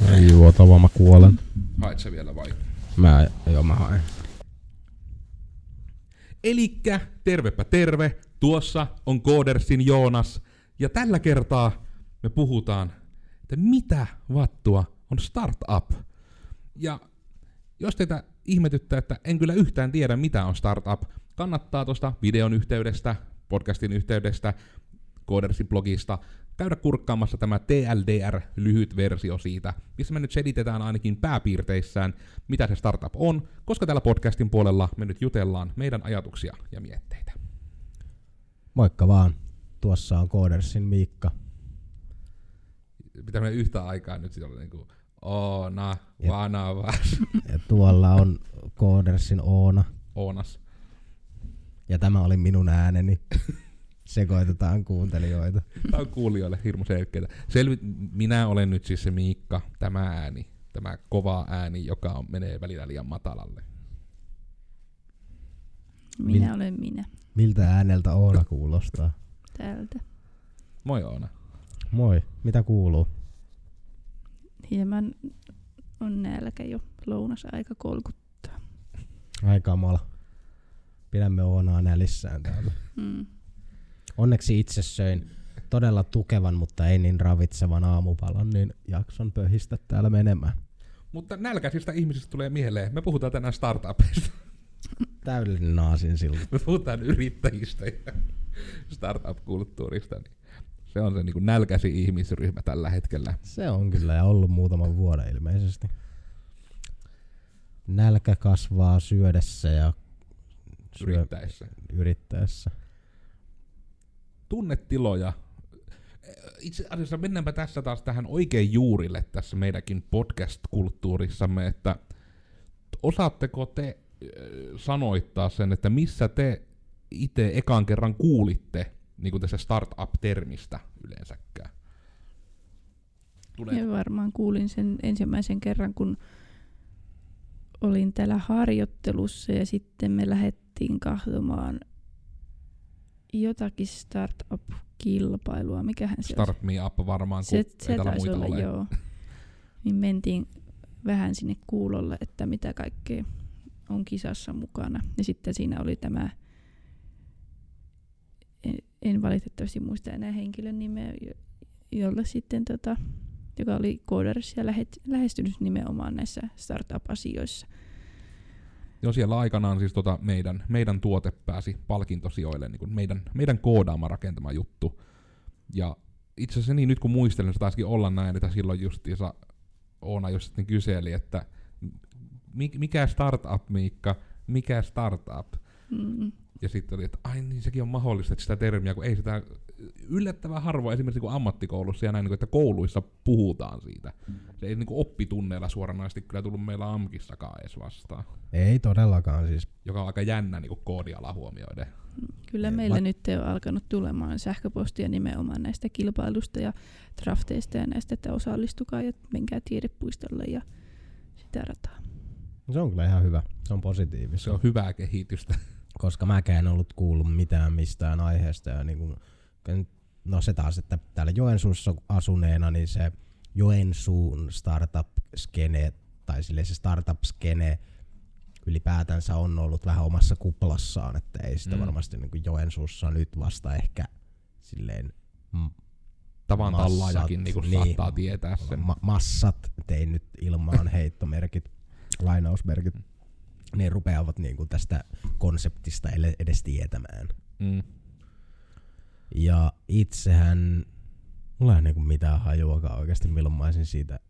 Ei juotava, mä kuolen. Haet sä vielä vai? Mä, joo mä haen. Elikkä tervepä terve, tuossa on Koodersin Joonas, ja tällä kertaa me puhutaan, että mitä vattua on startup. Ja jos teitä ihmetyttää, että en kyllä yhtään tiedä mitä on startup, kannattaa tuosta videon yhteydestä, podcastin yhteydestä, Koodersin blogista, käydä kurkkaamassa tämä TLDR-lyhyt versio siitä, missä me nyt selitetään ainakin pääpiirteissään, mitä se startup on, koska tällä podcastin puolella me nyt jutellaan meidän ajatuksia ja mietteitä. Moikka vaan. Tuossa on Koodersin Miikka. Pitää me yhtä aikaa nyt sitten olla niinku Oona, Vanavas, Ja tuolla on Koodersin Oona. Oonas. Ja tämä oli minun ääneni. Sekoitetaan kuuntelijoita. Tämä on kuulijoille hirmu selkeää. Selvi- minä olen nyt siis se Miikka, tämä ääni, tämä kova ääni, joka on, menee välillä liian matalalle. Minä Min- olen minä Miltä ääneltä Oona kuulostaa? täältä. Moi Oona. Moi, mitä kuuluu? Hieman on nälkä jo lounasaika kolkuttaa. Aika mala. Pidämme Oonaa nälissään täällä. Mm. Onneksi itse söin todella tukevan, mutta ei niin ravitsevan aamupalan, niin jakson pöhistä täällä menemään. Mutta nälkäisistä ihmisistä tulee mieleen. Me puhutaan tänään startupeista. Täydellinen naasin siltä. Me puhutaan yrittäjistä ja startup-kulttuurista. Niin se on se niin kuin nälkäisin ihmisryhmä tällä hetkellä. Se on kyllä ja ollut muutaman vuoden ilmeisesti. Nälkä kasvaa syödessä ja syö- Yrittäessä. yrittäessä. Tunnetiloja. Itse asiassa mennäänpä tässä taas tähän oikein juurille tässä meidänkin podcast-kulttuurissamme, että osaatteko te äh, sanoittaa sen, että missä te itse ekan kerran kuulitte niin kuin tässä startup-termistä yleensäkään? Tulee Ja varmaan kuulin sen ensimmäisen kerran, kun olin täällä harjoittelussa ja sitten me lähdettiin kahdomaan jotakin startup-kilpailua. Mikähän se Start Me Up varmaan, kun se, ei se täällä taisi muita olla, ole. joo. Niin mentiin vähän sinne kuulolle, että mitä kaikkea on kisassa mukana. Ja sitten siinä oli tämä, en, en valitettavasti muista enää henkilön nimeä, jo- jolla sitten tota, joka oli Coders ja lähet, lähestynyt nimenomaan näissä startup-asioissa. Joo, siellä aikanaan siis tota meidän, meidän tuote pääsi palkintosijoille, niin kuin meidän, meidän koodaama rakentama juttu. Ja itse asiassa niin nyt kun muistelen, se taisikin olla näin, että silloin justiinsa Oona just sitten kyseli, että mi- mikä startup, Miikka, mikä startup? Mm. Ja sitten oli, että ai niin sekin on mahdollista, että sitä termiä, kun ei sitä yllättävän harvoin esimerkiksi kun ammattikoulussa ja näin, niin kuin, että kouluissa puhutaan siitä. Se ei niin kuin oppitunneilla suoranaisesti kyllä tullut meillä AMKissakaan edes vastaan Ei todellakaan siis. joka on aika jännä niin koodiala huomioiden. Kyllä Ja meillä va- nyt on alkanut tulemaan sähköpostia nimenomaan näistä kilpailusta ja drafteista ja näistä, että osallistukaa ja menkää tiedepuistolle ja sitä rataa. Se on kyllä ihan hyvä. Se on positiivista. Se on hyvää kehitystä. Koska mäkään en ollut kuullut mitään mistään aiheesta. Ja niin kuin, no se taas, että täällä Joensuussa asuneena, niin se Joensuun startup-skene, tai silleen se startup-skene ylipäätänsä on ollut vähän omassa kuplassaan, että ei sitä Mm. varmasti niin kuin Joensuussa nyt vasta ehkä silleen mm, Tavan tallaajakin niin niin. saattaa tietää sen. ma- massat, tein nyt ilmaan heittomerkit, lainausmerkit, ne rupeavat niin kuin tästä konseptista edes tietämään. Mm. Ja itsehän, mulla ei ole niinku mitään hajuakaan oikeasti, milloin mä olisin siitä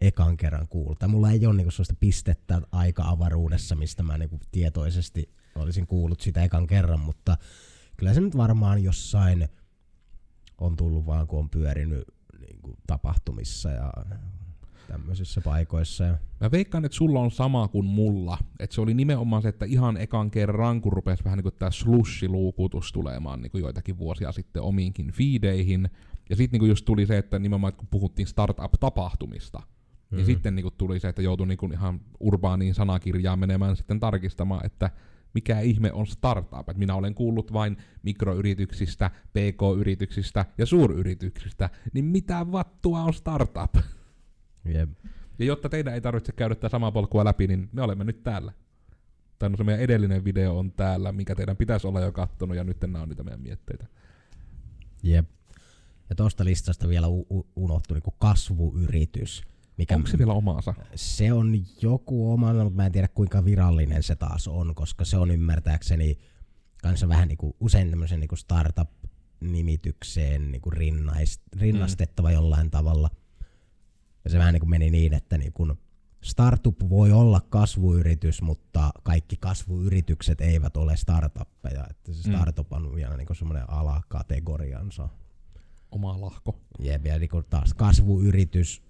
ekan kerran kuullut. Tai mulla ei ole niinku sellaista pistettä aika-avaruudessa, mistä mä niinku tietoisesti olisin kuullut sitä ekan kerran, mutta kyllä se nyt varmaan jossain on tullut vaan, kun on pyörinyt niinku tapahtumissa ja tämmöisissä paikoissa. Ja Mä veikkaan, että sulla on sama kuin mulla. Että se oli nimenomaan se, että ihan ekan kerran, kun rupesi vähän niin kuin tää slushi-luukutus tulemaan niin kuin joitakin vuosia sitten omiinkin feedeihin. Ja sitten niin just tuli se, että nimenomaan kun puhuttiin startup-tapahtumista, mm. niin Mhm. sitten niin kuin tuli se, että joutui niin kuin ihan urbaaniin sanakirjaan menemään sitten tarkistamaan, että mikä ihme on startup. Et minä olen kuullut vain mikroyrityksistä, pk-yrityksistä ja suuryrityksistä, niin mitä vattua on startup? Jep. Ja jotta teidän ei tarvitse käydä tätä samaa polkua läpi, niin me olemme nyt täällä. Tai no se meidän edellinen video on täällä, mikä teidän pitäisi olla jo kattonut, ja nyt nämä on niitä meidän mietteitä. Jep. Ja tuosta listasta vielä u- u- unohtui niin kasvuyritys. Mikä Onko se vielä omaansa? Se on joku oma, mutta mä en tiedä kuinka virallinen se taas on, koska se on ymmärtääkseni kanssa vähän niin kuin, usein tämmöisen niin kuin startup-nimitykseen niin kuin rinnast, rinnastettava mm. jollain tavalla. Ja se vähän niin kuin meni niin, että niin kuin startup voi olla kasvuyritys, mutta kaikki kasvuyritykset eivät ole startuppeja. Että se mm. startup on vielä niin semmoinen alakategoriansa. Oma lahko. Jep, ja niin taas kasvuyritys,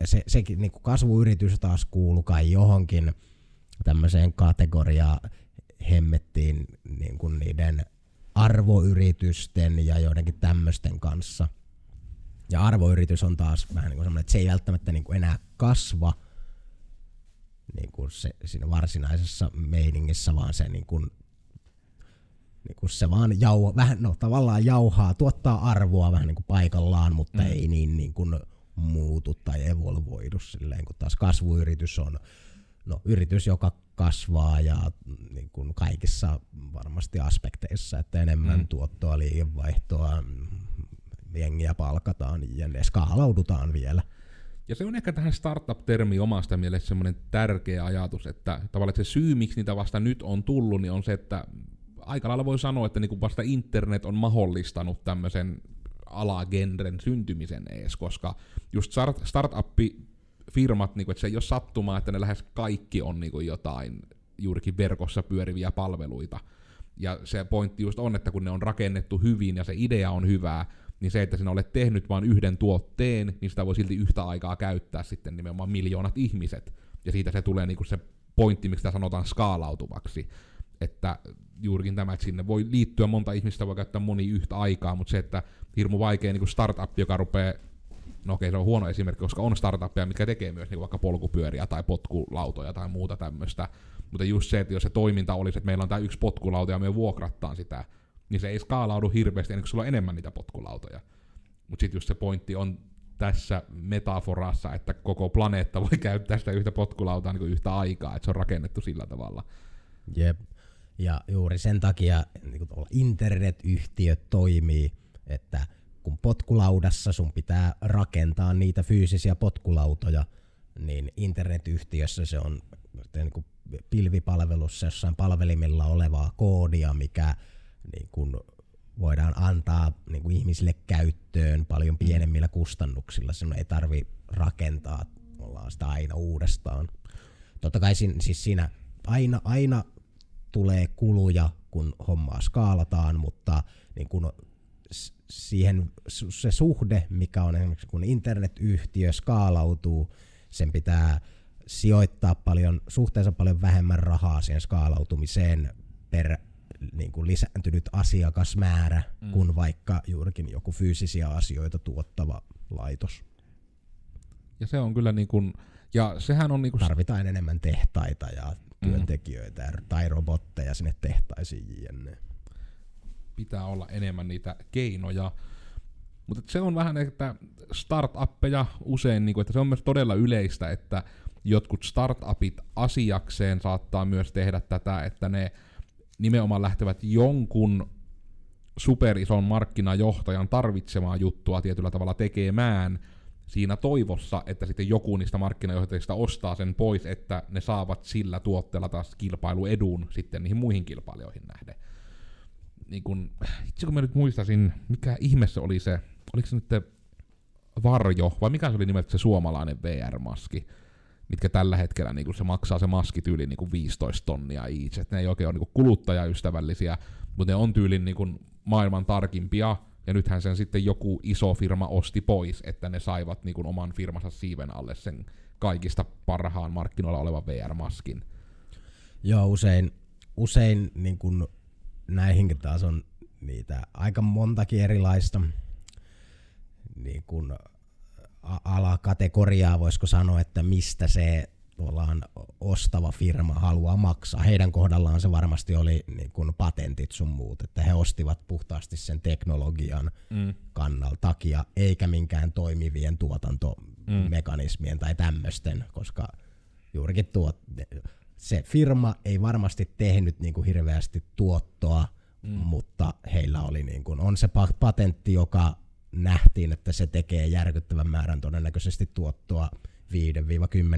ja se, sekin niin kasvuyritys taas kuuluu kai johonkin tämmöiseen kategoriaan hemmettiin niin kuin niiden arvoyritysten ja joidenkin tämmöisten kanssa. Ja arvoyritys on taas vähän niin kuin semmoinen, että se ei välttämättä niin kuin enää kasva niin kuin se, siinä varsinaisessa meiningissä, vaan se niin kuin, niin kuin se vaan jau, vähän, no, tavallaan jauhaa, tuottaa arvoa vähän niin kuin paikallaan, mutta mm. ei niin, niin kuin muutu tai evolvoidu silleen, kun taas kasvuyritys on no, yritys, joka kasvaa ja niin kuin kaikissa varmasti aspekteissa, että enemmän mm. tuottoa, liikevaihtoa, jengiä palkataan ja ne skaalaudutaan vielä. Ja se on ehkä tähän startup-termi omasta mielestä semmoinen tärkeä ajatus, että tavallaan se syy, miksi niitä vasta nyt on tullut, niin on se, että aika lailla voi sanoa, että niin vasta internet on mahdollistanut tämmöisen alagenren syntymisen ees, koska just start, startup-firmat, niin kuin, että se ei ole sattumaa, että ne lähes kaikki on niin kuin jotain juurikin verkossa pyöriviä palveluita. Ja se pointti just on, että kun ne on rakennettu hyvin ja se idea on hyvää, niin se, että sinä olet tehnyt vain yhden tuotteen, niin sitä voi silti yhtä aikaa käyttää sitten nimenomaan miljoonat ihmiset. Ja siitä se tulee niinku se pointti, miksi sitä sanotaan skaalautuvaksi. Että juurikin tämä, että sinne voi liittyä monta ihmistä, voi käyttää moni yhtä aikaa, mutta se, että hirmu vaikea niin startup, joka rupeaa no okei, se on huono esimerkki, koska on startuppeja, mitkä tekee myös niin vaikka polkupyöriä tai potkulautoja tai muuta tämmöistä. Mutta just se, että jos se toiminta olisi, että meillä on tämä yksi potkulauta ja me vuokrattaan sitä, niin se ei skaalaudu hirveästi ennen kuin sulla on enemmän niitä potkulautoja. Mutta sitten just se pointti on tässä metaforassa, että koko planeetta voi käyttää sitä yhtä potkulautaa niin yhtä aikaa, että se on rakennettu sillä tavalla. Jep. Ja juuri sen takia niin internetyhtiöt toimii, että kun potkulaudassa sun pitää rakentaa niitä fyysisiä potkulautoja, niin internetyhtiössä se on niin kuin pilvipalvelussa jossain palvelimella olevaa koodia, mikä niin kuin voidaan antaa niin kuin ihmisille käyttöön paljon mm. pienemmillä kustannuksilla. Sinun ei tarvi rakentaa sitä aina uudestaan. Totta kai siinä, siis siinä aina, aina tulee kuluja, kun hommaa skaalataan, mutta niin kun siihen se suhde, mikä on esimerkiksi kun internetyhtiö skaalautuu, sen pitää sijoittaa paljon, suhteessa paljon vähemmän rahaa siihen skaalautumiseen per niin kuin lisääntynyt asiakasmäärä mm. kuin vaikka juurikin joku fyysisiä asioita tuottava laitos. Ja se on kyllä niin kuin, ja sehän on niin kuin... Tarvitaan enemmän tehtaita ja mm. työntekijöitä mm. tai robotteja sinne tehtaisiin jne. Pitää olla enemmän niitä keinoja. Mutta se on vähän, että startuppeja usein, niin kuin, että se on myös todella yleistä, että jotkut startupit asiakseen saattaa myös tehdä tätä, että ne nimenomaan lähtevät jonkun superison markkinajohtajan tarvitsemaa juttua tietyllä tavalla tekemään siinä toivossa, että sitten joku niistä markkinajohtajista ostaa sen pois, että ne saavat sillä tuotteella taas kilpailuedun sitten niihin muihin kilpailijoihin nähden. Niin kun, itse kun mä nyt muistasin, mikä ihme se oli se, oliko se nyt Varjo, vai mikä se oli nimeltä se suomalainen VR-maski, mitkä tällä hetkellä niin se maksaa se maski tyyli niin 15 tonnia itse. Ne ei oikein ole niin kuluttajaystävällisiä, mutta ne on tyylin niin maailman tarkimpia, ja nythän sen sitten joku iso firma osti pois, että ne saivat niin oman firmansa siiven alle sen kaikista parhaan markkinoilla olevan VR-maskin. Joo, usein, usein niin kuin näihinkin taas on niitä aika montakin erilaista niin kuin alakategoriaa, voisiko sanoa, että mistä se tavallaan ostava firma haluaa maksaa. Heidän kohdallaan se varmasti oli niin kuin patentit sun muut, että he ostivat puhtaasti sen teknologian Mm. kannalta takia, eikä minkään toimivien tuotantomekanismien tai tämmöisten, koska juurikin tuo, se firma ei varmasti tehnyt niin kuin hirveästi tuottoa, mm. mutta heillä oli niin kuin, on se pa- patentti, joka nähtiin, että se tekee järkyttävän määrän todennäköisesti tuottoa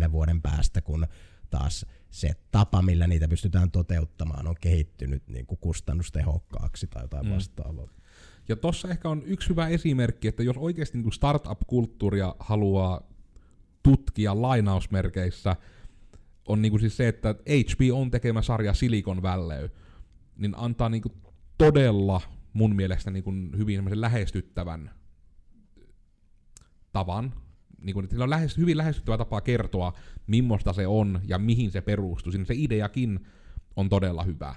5-10 vuoden päästä, kun taas se tapa, millä niitä pystytään toteuttamaan, on kehittynyt niin kuin kustannustehokkaaksi tai jotain Mm. vastaavaa. Ja tossa ehkä on yksi hyvä esimerkki, että jos oikeasti niin startup-kulttuuria haluaa tutkia lainausmerkeissä, on niin kuin siis se, että HBO on tekemä sarja Silicon Valley, niin antaa niin kuin todella mun mielestä niin kuin hyvin lähestyttävän tavan. Niin kuin, että sillä on lähes, hyvin lähestyttävä tapa kertoa, millaista se on ja mihin se perustuu. Siinä se ideakin on todella hyvä.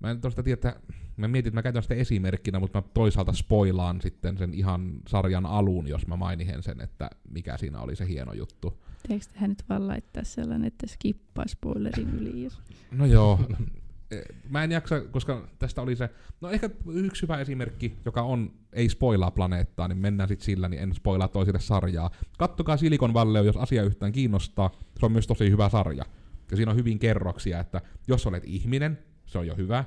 Mä en tosta tiedä, että mä mietin, että mä käytän sitä esimerkkinä, mutta mä toisaalta spoilaan sitten sen ihan sarjan alun, jos mä mainihen sen, että mikä siinä oli se hieno juttu. Eikö tähän nyt vaan laittaa sellainen, että skippaa spoilerin yli? Jos... No joo. Mä en jaksa, koska tästä oli se, no ehkä yksi hyvä esimerkki, joka on, ei spoilaa planeettaa, niin mennään sitten sillä, niin en spoilaa toisille sarjaa. Kattokaa Silicon Valley, jos asia yhtään kiinnostaa, se on myös tosi hyvä sarja. Ja siinä on hyvin kerroksia, että jos olet ihminen, se on jo hyvä.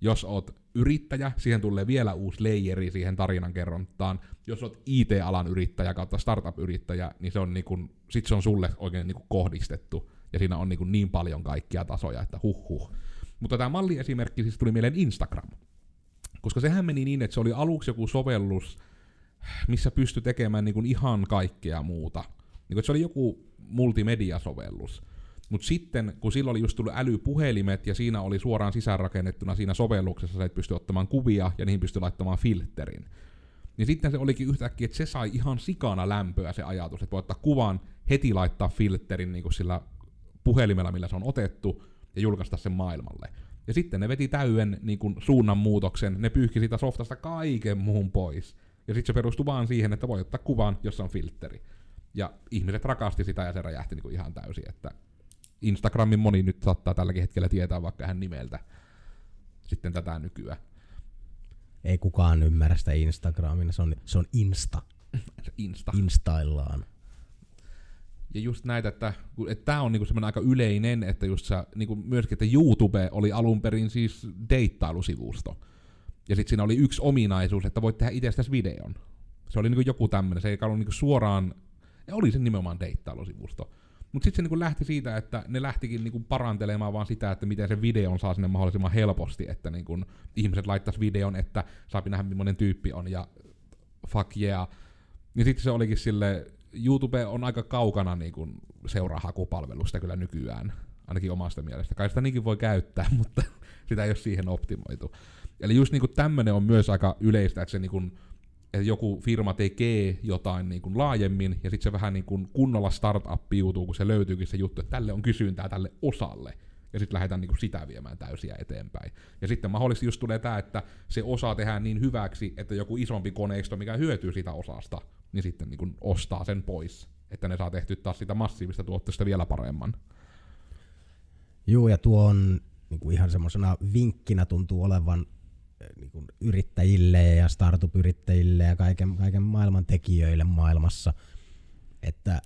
Jos oot yrittäjä, siihen tulee vielä uusi leijeri siihen tarinan kerrontaan. Jos oot IT-alan yrittäjä kautta startup-yrittäjä, niin se on niinku, sit se on sulle oikein niinku kohdistettu. Ja siinä on niinku niin paljon kaikkia tasoja, että huh huh. Mutta tämä malliesimerkki siis tuli mieleen Instagram. Koska sehän meni niin, että se oli aluksi joku sovellus, missä pystyi tekemään niinku ihan kaikkea muuta. Niinku, että se oli joku multimediasovellus. Mutta sitten, kun silloin oli just tullut älypuhelimet ja siinä oli suoraan sisäänrakennettuna siinä sovelluksessa, että pystyi ottamaan kuvia ja niihin pystyi laittamaan filterin. Niin sitten se olikin yhtäkkiä, että se sai ihan sikana lämpöä se ajatus, että voi ottaa kuvan, heti laittaa filterin niin kuin sillä puhelimella, millä se on otettu, ja julkaista sen maailmalle. Ja sitten ne veti täyden niin kuin, suunnanmuutoksen, ne pyyhki siitä softasta kaiken muun pois. Ja sitten se perustui vaan siihen, että voi ottaa kuvan, jossa on filteri. Ja ihmiset rakasti sitä ja se räjähti niin kuin ihan täysin, että Instagramin moni nyt saattaa tälläkin hetkellä tietää vaikka hän nimeltä sitten tätä nykyään. Ei kukaan ymmärrä sitä Instagramina, se on, se on Insta. Insta. Instaillaan. Ja just näitä, että, että tämä on niinku semmoinen aika yleinen, että just sä, niinku myöskin, että YouTube oli alun perin siis deittailusivusto. Ja sitten siinä oli yksi ominaisuus, että voit tehdä itsestäsi videon. Se oli niinku joku tämmöinen, se ei ollut niinku suoraan, ja oli se nimenomaan deittailusivusto. Mutta sitten se niinku lähti siitä, että ne lähtikin niinku parantelemaan vaan sitä, että miten se videon saa sinne mahdollisimman helposti, että niinku ihmiset laittaisi videon, että saapi nähdä millainen tyyppi on, ja fuck yeah. Niin sitten se olikin sille YouTube on aika kaukana niin kuin seurahakupalvelusta kyllä nykyään, ainakin omasta mielestä. Kai sitä niinkin voi käyttää, mutta sitä ei ole siihen optimoitu. Eli just niin tämmöinen on myös aika yleistä, että, se niin kuin, että joku firma tekee jotain niin kuin laajemmin, ja sitten se vähän niin kuin kunnolla startuppiutuu, kun se löytyykin se juttu, että tälle on kysyntää tälle osalle, ja sitten lähdetään niin kuin sitä viemään täysiä eteenpäin. Ja sitten mahdollisesti just tulee tämä, että se osa tehdään niin hyväksi, että joku isompi koneisto, mikä hyötyy siitä osasta, niin sitten niin kuin ostaa sen pois, että ne saa tehty taas sitä massiivista tuotteesta vielä paremman. Joo, ja tuo on niin kuin ihan semmoisena vinkkinä tuntuu olevan eh, niin kuin yrittäjille ja startup-yrittäjille ja kaiken, kaiken maailman tekijöille maailmassa, että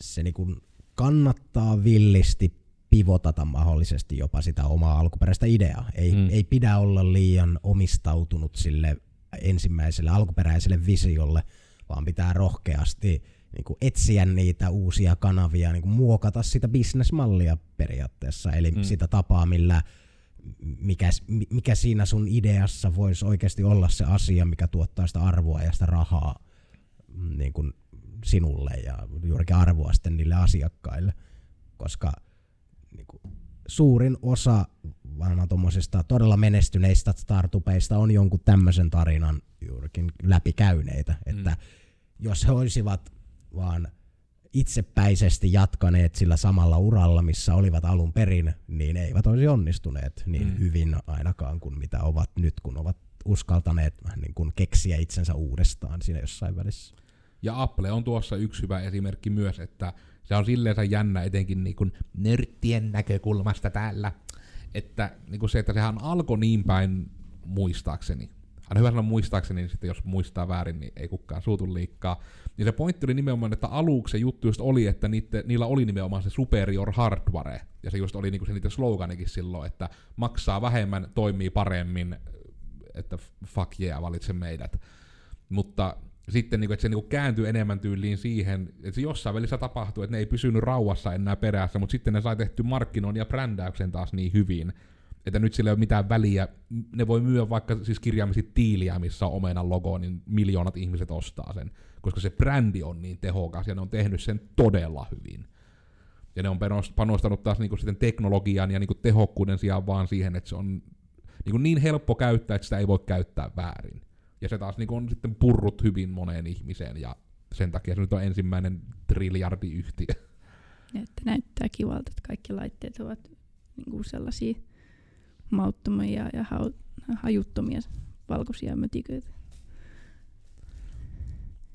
se niin kuin kannattaa villisti pivotata mahdollisesti jopa sitä omaa alkuperäistä ideaa. Ei, mm. ei pidä olla liian omistautunut sille ensimmäiselle alkuperäiselle visiolle, vaan pitää rohkeasti niin kuin etsiä niitä uusia kanavia, niin kuin muokata sitä bisnesmallia periaatteessa, eli Mm. mm. sitä tapaa, millä mikä, mikä siinä sun ideassa voisi oikeasti olla se asia, mikä tuottaa sitä arvoa ja sitä rahaa mm, niin kuin sinulle ja juurikin arvoa sitten niille asiakkaille, koska niin kuin, suurin osa varmaan tuommoisista todella menestyneistä startupeista on jonkun tämmöisen tarinan juurikin läpikäyneitä, että Mm. Jos he olisivat vaan itsepäisesti jatkaneet sillä samalla uralla, missä olivat alun perin, niin eivät olisi onnistuneet niin Mm. hyvin ainakaan kuin mitä ovat nyt, kun ovat uskaltaneet vähän niin kuin keksiä itsensä uudestaan siinä jossain välissä. Ja Apple on tuossa yksi hyvä esimerkki myös, että se on silleensä jännä etenkin niin kuin nörttien näkökulmasta täällä, että niin kuin se, että sehän alkoi niin päin muistaakseni, aina hyvä sanoa muistaakseni, niin sitten jos muistaa väärin, niin ei kukaan suutu liikkaa. Niin se pointti oli nimenomaan, että aluksi se juttu just oli, että niitte, niillä oli nimenomaan se superior hardware, ja se just oli niinku se niiden sloganikin silloin, että maksaa vähemmän, toimii paremmin, että fuck yeah, valitse meidät. Mutta sitten, niin että se niin kääntyi enemmän tyyliin siihen, että se jossain välissä tapahtui, että ne ei pysynyt rauhassa enää perässä, mutta sitten ne sai tehty markkinoinnin ja brändäyksen taas niin hyvin, että nyt sillä ei ole mitään väliä. Ne voi myyä vaikka siis kirjaimisesti tiiliä, missä on omenan logo, niin miljoonat ihmiset ostaa sen, koska se brändi on niin tehokas ja ne on tehnyt sen todella hyvin. Ja ne on panostanut taas niinku sitten teknologian ja niinku tehokkuuden sijaan vaan siihen, että se on niinku niin helppo käyttää, että sitä ei voi käyttää väärin. Ja se taas niinku on sitten purrut hyvin moneen ihmiseen ja sen takia se nyt on ensimmäinen triljardiyhtiö. Ja että näyttää kivalta, että kaikki laitteet ovat niinku sellaisia mauttomia ja hajuttomia valkoisia mötiköitä.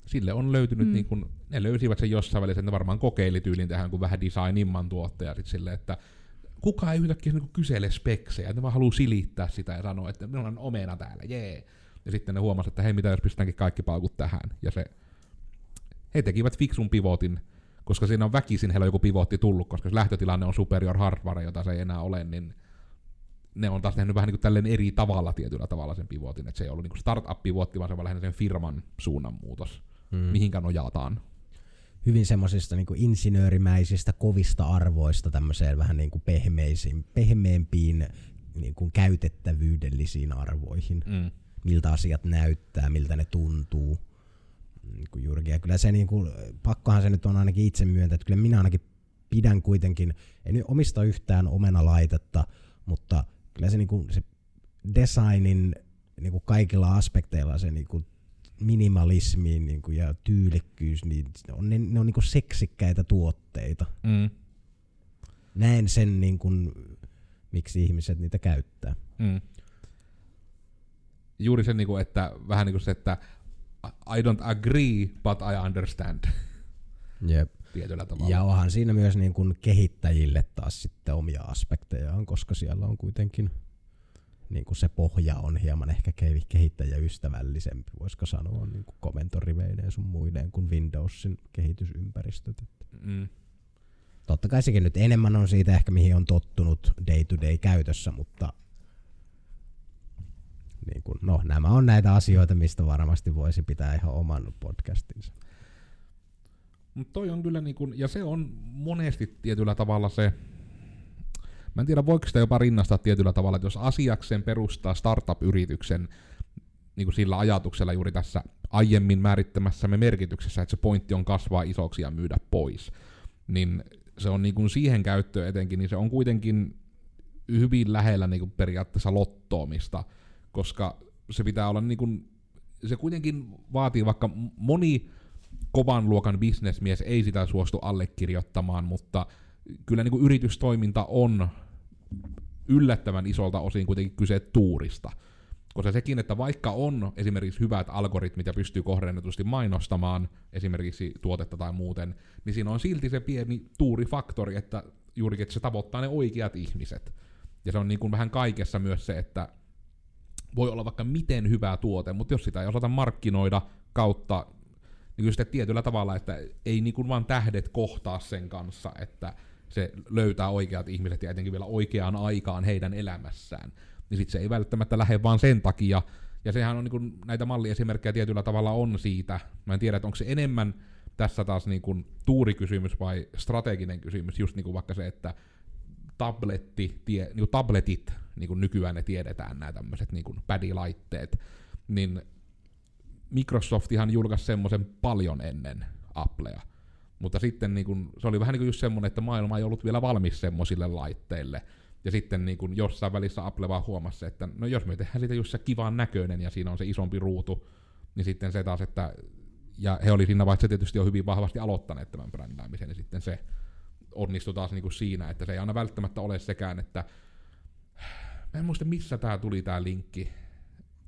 Sille on löytynyt, mm. niin kun, ne löysivät sen jossain välissä, ne varmaan kokeili tyylin tähän kuin vähän designimman tuottaja sit sille, että kukaan ei yhtäkkiä niin kysele speksejä, ne vaan haluaa silittää sitä ja sanoa, että minulla on omena täällä, jee. Ja sitten ne huomasivat, että hei, mitä jos pistäänkin kaikki paukut tähän. Ja se, he tekivät fiksun pivotin, koska siinä on väkisin heillä on joku pivotti tullut, koska jos lähtötilanne on superior hardware, jota se ei enää ole, niin ne on taas tehnyt vähän niin kuin tälleen eri tavalla tietyllä tavalla sen pivotin, että se ei ollut niin startup-pivotti, vaan se on lähinnä sen firman suunnanmuutos, mm. mihinkä nojataan. Hyvin semmoisista niin insinöörimäisistä kovista arvoista tämmöiseen vähän niin kuin pehmeisiin, pehmeämpiin niin kuin käytettävyydellisiin arvoihin. Mm. Miltä asiat näyttää, miltä ne tuntuu. Niin kuin juurikin. Ja kyllä se, niin kuin, pakkohan se nyt on ainakin itse myöntää, että kyllä minä ainakin pidän kuitenkin, en omista yhtään omenalaitetta, mutta kyllä se, niinku, se designin niinku kaikilla aspekteilla se niinku minimalismi niinku, ja tyylikkyys, niin on, ne, ne on niinku seksikkäitä tuotteita. Mm. Näen sen, niinku, miksi ihmiset niitä käyttää. Mm. Juuri se, niinku, että vähän niin kuin se, että I don't agree, but I understand. Jep. Tietyllä tavalla. Ja onhan siinä myös niin kuin kehittäjille taas sitten omia aspektejaan, koska siellä on kuitenkin niin kuin se pohja on hieman ehkä kehittäjäystävällisempi, voisiko sanoa, niin kuin komentoriveineen sun muiden kuin Windowsin kehitysympäristöt. Mm. Totta kai sekin nyt enemmän on siitä ehkä, mihin on tottunut day-to-day käytössä, mutta niin kuin, no, nämä on näitä asioita, mistä varmasti voisi pitää ihan oman podcastinsa. Mutta toi on kyllä niinku, ja se on monesti tietyllä tavalla se, mä en tiedä voiko sitä jopa rinnastaa tietyllä tavalla, että jos asiakseen perustaa startup-yrityksen niin sillä ajatuksella juuri tässä aiemmin määrittämässämme merkityksessä, että se pointti on kasvaa isoksi ja myydä pois, niin se on niin siihen käyttöön etenkin, niin se on kuitenkin hyvin lähellä niin periaatteessa lottoomista, koska se pitää olla niin se kuitenkin vaatii vaikka moni kovan luokan bisnesmies ei sitä suostu allekirjoittamaan, mutta kyllä niin kuin yritystoiminta on yllättävän isolta osin kuitenkin kyse tuurista. Koska sekin, että vaikka on esimerkiksi hyvät algoritmit ja pystyy kohdennetusti mainostamaan esimerkiksi tuotetta tai muuten, niin siinä on silti se pieni tuurifaktori, että juurikin, että se tavoittaa ne oikeat ihmiset. Ja se on niin kuin vähän kaikessa myös se, että voi olla vaikka miten hyvä tuote, mutta jos sitä ei osata markkinoida kautta niin kuin sitten tietyllä tavalla, että ei niin kuin vaan tähdet kohtaa sen kanssa, että se löytää oikeat ihmiset ja etenkin vielä oikeaan aikaan heidän elämässään. Niin sitten se ei välttämättä lähde vaan sen takia. Ja sehän on niin kuin, näitä malliesimerkkejä tietyllä tavalla on siitä. Mä en tiedä, että onko se enemmän tässä taas niin kuin tuurikysymys vai strateginen kysymys, just niin kuin vaikka se, että tabletti, tie, niin kuin tabletit, niin kuin nykyään ne tiedetään, nämä tämmöiset niin pädilaitteet, niin Microsoftihan julkaisi semmoisen paljon ennen Applea. Mutta sitten niin kun, se oli vähän niin kuin just semmoinen, että maailma ei ollut vielä valmis semmoisille laitteille. Ja sitten niin kun jossain välissä Apple vaan huomasi, että no jos me tehdään siitä just se kivan näköinen ja siinä on se isompi ruutu, niin sitten se taas, että ja he oli siinä vaiheessa tietysti jo hyvin vahvasti aloittaneet tämän brändäämisen, niin sitten se onnistui taas niin kuin siinä, että se ei aina välttämättä ole sekään, että mä en muista missä tämä tuli tämä linkki,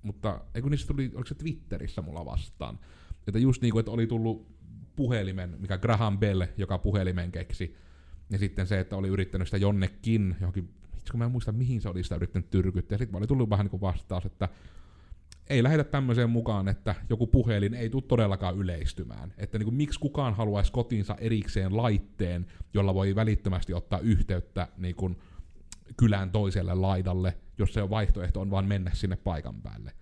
mutta ei kun niistä tuli, oliko se Twitterissä mulla vastaan, Että just niin kuin, että oli tullut puhelimen, mikä Graham Bell, joka puhelimen keksi, ja sitten se, että oli yrittänyt sitä jonnekin, johonkin, itse kun mä en muista mihin se oli sitä yrittänyt tyrkyttää, ja sitten oli tullut vähän niin kuin vastaus, että ei lähetä tämmöiseen mukaan, että joku puhelin ei tule todellakaan yleistymään. Että niin kuin, miksi kukaan haluaisi kotiinsa erikseen laitteen, jolla voi välittömästi ottaa yhteyttä niin kuin, kylän toiselle laidalle, jos se on vaihtoehto on vaan mennä sinne paikan päälle.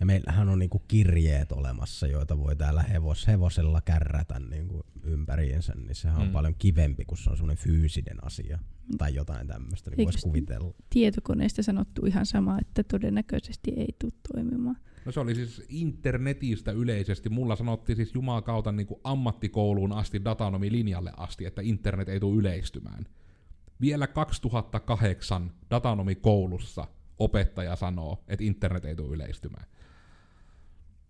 Ja meillähän on niinku kirjeet olemassa, joita voi täällä hevos, hevosella kärrätä niinku ympäriinsä, niin sehän on Mm. paljon kivempi, kun se on semmoinen fyysinen asia. Tai jotain tämmöistä, niin voisi kuvitella. Tietokoneesta sanottu ihan sama, että todennäköisesti ei tule toimimaan. No se oli siis internetistä yleisesti. Mulla sanottiin siis Jumalan kautta niin kuin ammattikouluun asti, datanomi-linjalle asti, että internet ei tule yleistymään. Vielä 2008 datanomikoulussa opettaja sanoo, että internet ei tule yleistymään.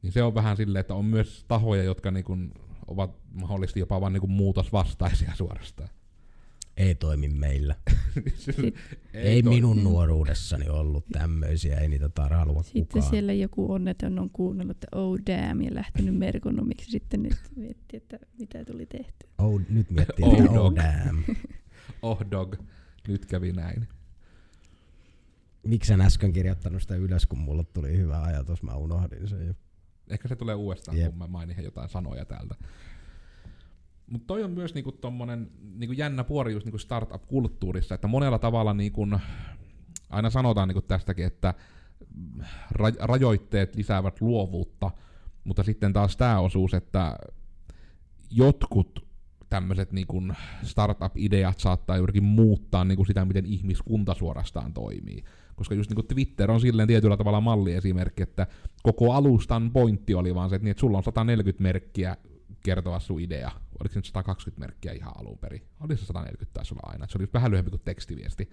Niin se on vähän silleen, että on myös tahoja, jotka niin kuin ovat mahdollisesti jopa vain niin muutosvastaisia suorastaan. Ei toimi meillä. Ei, ei toi- minun nuoruudessani ollut tämmöisiä, ei niitä tarhalua Sitten kukaan. siellä joku onneton on kuunnellut, että oh damn, ja lähtenyt merkonomiksi sitten nyt miettii, että mitä tuli tehty. Oh, nyt miettii, Oh, että oh dog. damn. Oh dog, nyt kävi näin. Miksi en äsken kirjoittanut sitä ylös, kun mulla tuli hyvä ajatus, mä unohdin sen jo. Ehkä se tulee uudestaan. Jep. kun mä mainin jotain sanoja täältä. Mutta toi on myös niinku tommonen niinku jännä puori just niinku startup-kulttuurissa, että monella tavalla niinku, aina sanotaan niinku tästäkin, että ra- rajoitteet lisäävät luovuutta, mutta sitten taas tämä osuus, että jotkut tämmöiset niinku startup-ideat saattaa juurikin muuttaa niinku sitä, miten ihmiskunta suorastaan toimii. Koska just niinku Twitter on silleen tietyllä tavalla malliesimerkki, että koko alustan pointti oli vaan se, että, niin, että sulla on 140 merkkiä kertoa sun idea. Oliko se nyt 120 merkkiä ihan alun perin? Oli se 140 taisi aina. Se oli vähän lyhyempi kuin tekstiviesti.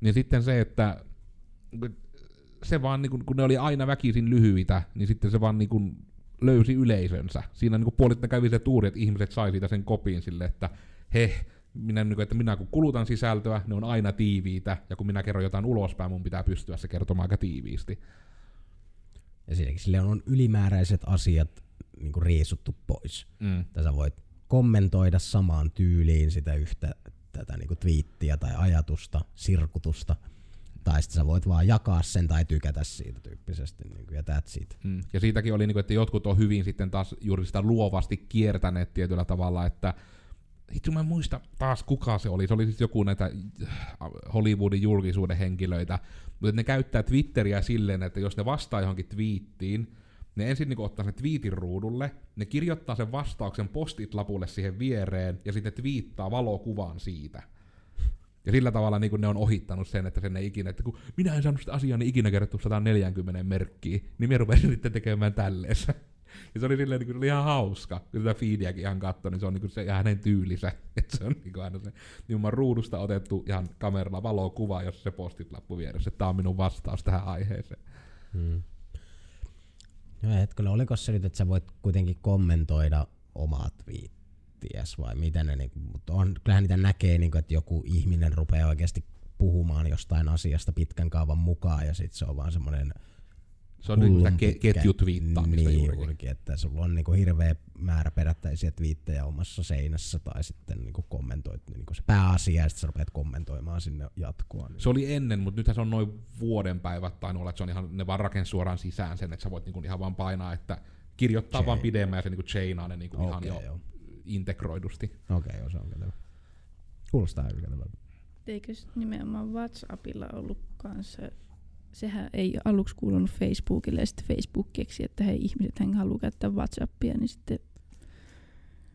Niin sitten se, että se vaan, niin kun, kun ne oli aina väkisin lyhyitä, niin sitten se vaan niin kun löysi yleisönsä. Siinä niin puolittain kävi se tuuri, että ihmiset sai siitä sen kopin sille, että he, minä, niin kun, että minä kun kulutan sisältöä, ne on aina tiiviitä, ja kun minä kerron jotain ulospäin, mun pitää pystyä se kertomaan aika tiiviisti. Ja siinäkin sille on ylimääräiset asiat niin kuin riisuttu pois. Mm. Että sä voit kommentoida samaan tyyliin sitä yhtä tätä niin kuin twiittiä tai ajatusta, sirkutusta. Tai sitten sä voit vaan jakaa sen tai tykätä siitä tyyppisesti. Niin kuin, ja that's it. Mm. Ja siitäkin oli, niinku, että jotkut on hyvin sitten taas juuri sitä luovasti kiertäneet tietyllä tavalla, että itse mä en muista taas kuka se oli, se oli siis joku näitä äh, Hollywoodin julkisuuden henkilöitä, mutta ne käyttää Twitteriä silleen, että jos ne vastaa johonkin twiittiin, ne ensin niin ottaa sen twiitin ruudulle, ne kirjoittaa sen vastauksen postit-lapulle siihen viereen, ja sitten twiittaa valokuvan siitä. Ja sillä tavalla niin ne on ohittanut sen, että sen ei ikinä, että kun minä en saanut sitä asiaa niin ikinä kerrottu 140 merkkiä, niin minä rupesin sitten tekemään tälleensä. Ja se oli silleen, niin kuin, oli ihan hauska, kun sitä feediäkin ihan katsoi, niin se on niin kuin se hänen tyylisä. Että se on niin kuin aina se nimenomaan ruudusta otettu ihan kameralla valokuva, jos se postit lappu vieressä. Tämä on minun vastaus tähän aiheeseen. Hmm. No hetkellä, oliko se nyt, että sä voit kuitenkin kommentoida omaa twiittiäs vai miten ne, niin, mutta on, kyllähän niitä näkee, niin kuin, että joku ihminen rupeaa oikeasti puhumaan jostain asiasta pitkän kaavan mukaan ja sitten se on vaan semmoinen Se on niin kuin sitä hullun ke- pitkä- ketjutviittaamista niin, juurikin. että sulla on niinku hirveä määrä perättäisiä twiittejä omassa seinässä tai sitten niinku kommentoit niinku se pääasia ja sitten sä rupeat kommentoimaan sinne jatkoa. Niin. Se oli ennen, mutta nythän se on noin vuoden päivät tai olla, että se on ihan, ne vaan rakensi suoraan sisään sen, että sä voit niinku ihan vaan painaa, että kirjoittaa Chain. vaan pidemmän ja se niinku chainaa ne niinku Okei, ihan jo joo. Integroidusti. Okei, okay, se on kätevä. Kuulostaa hyvin kätevältä. Eikö nimenomaan WhatsAppilla ollut kanssa, sehän ei aluksi kuulunut Facebookille ja sitten Facebook keksi, että hei ihmiset hän haluaa käyttää WhatsAppia, niin sitten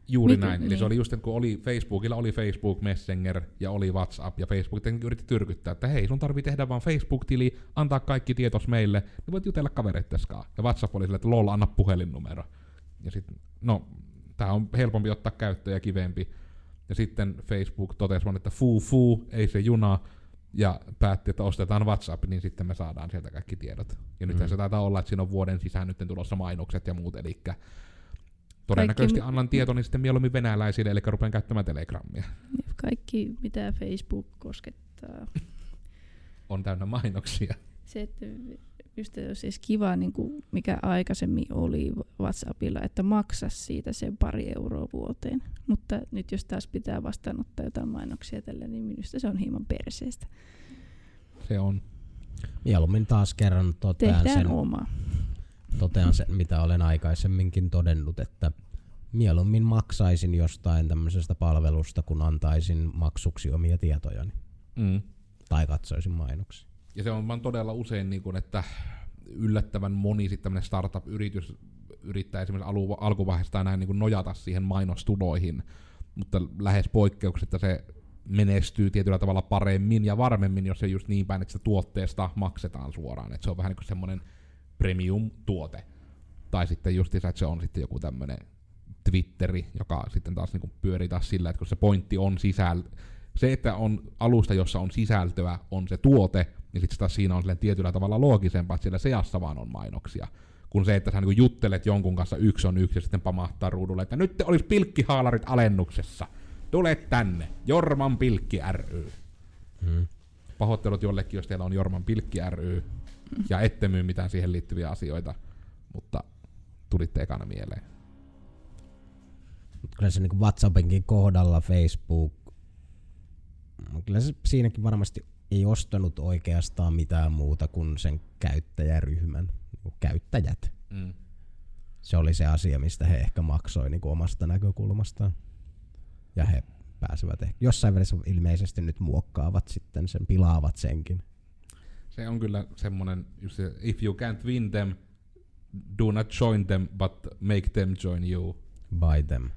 Juuri Miten- näin. Eli niin. se oli just, että kun oli Facebookilla oli Facebook Messenger ja oli WhatsApp ja Facebook yritti tyrkyttää, että hei, sun tarvii tehdä vaan Facebook-tili, antaa kaikki tietos meille, niin voit jutella kavereitteskaan. Ja WhatsApp oli silleen, että lol, anna puhelinnumero. Ja sitten, no, tää on helpompi ottaa käyttöön ja kivempi. Ja sitten Facebook totesi vaan, että fuu fuu, ei se juna, ja päätti, että ostetaan WhatsApp, niin sitten me saadaan sieltä kaikki tiedot. Ja nyt Mm. se taitaa olla, että siinä on vuoden sisään nyt tulossa mainokset ja muut, eli todennäköisesti Kaikki- annan tietoni sitten mieluummin venäläisille, eli rupean käyttämään Telegramia. kaikki mitä Facebook koskettaa. On täynnä mainoksia. Se, että just jos olisi kiva, niin kuin mikä aikaisemmin oli WhatsAppilla, että maksa siitä sen pari euroa vuoteen. Mutta nyt jos taas pitää vastaanottaa jotain mainoksia tälle, niin minusta se on hieman perseestä. Se on. Mieluummin taas kerran totean Tehdään sen, oma. totean sen, mitä olen aikaisemminkin todennut, että mieluummin maksaisin jostain tämmöisestä palvelusta, kun antaisin maksuksi omia tietojani. Mm. Tai katsoisin mainoksia. Ja se on vaan todella usein, niin kuin, että yllättävän moni sitten startup-yritys yrittää esimerkiksi alu, alkuvaiheessa näin niin kuin nojata siihen mainostuloihin, mutta lähes poikkeuksetta se menestyy tietyllä tavalla paremmin ja varmemmin, jos se just niin päin, että tuotteesta maksetaan suoraan. Että se on vähän niin kuin semmoinen premium-tuote. Tai sitten just että se on sitten joku tämmöinen Twitteri, joka sitten taas niin kuin pyörii taas sillä, että kun se pointti on sisällä, se, että on alusta, jossa on sisältöä, on se tuote, niin sitten taas siinä on tietyllä tavalla loogisempaa, että siellä seassa vaan on mainoksia. Kun se, että sä niin juttelet jonkun kanssa yksi on yksi ja sitten pamahtaa ruudulle, että nyt olisi pilkkihaalarit alennuksessa. Tule tänne, Jorman Pilkki ry. Hmm. Pahoittelut jollekin, jos teillä on Jorman Pilkki ry, ja ette myy mitään siihen liittyviä asioita, mutta tulitte ekana mieleen. Kyllä se niin WhatsAppinkin kohdalla Facebook, kyllä se siinäkin varmasti ei ostanut oikeastaan mitään muuta kuin sen käyttäjäryhmän, niin käyttäjät. Mm. Se oli se asia, mistä he ehkä maksoi niin omasta näkökulmastaan. Ja he pääsevät ehkä jossain välissä ilmeisesti nyt muokkaavat sitten sen, pilaavat senkin. Se on kyllä semmonen, just se, if you can't win them, do not join them, but make them join you. By them.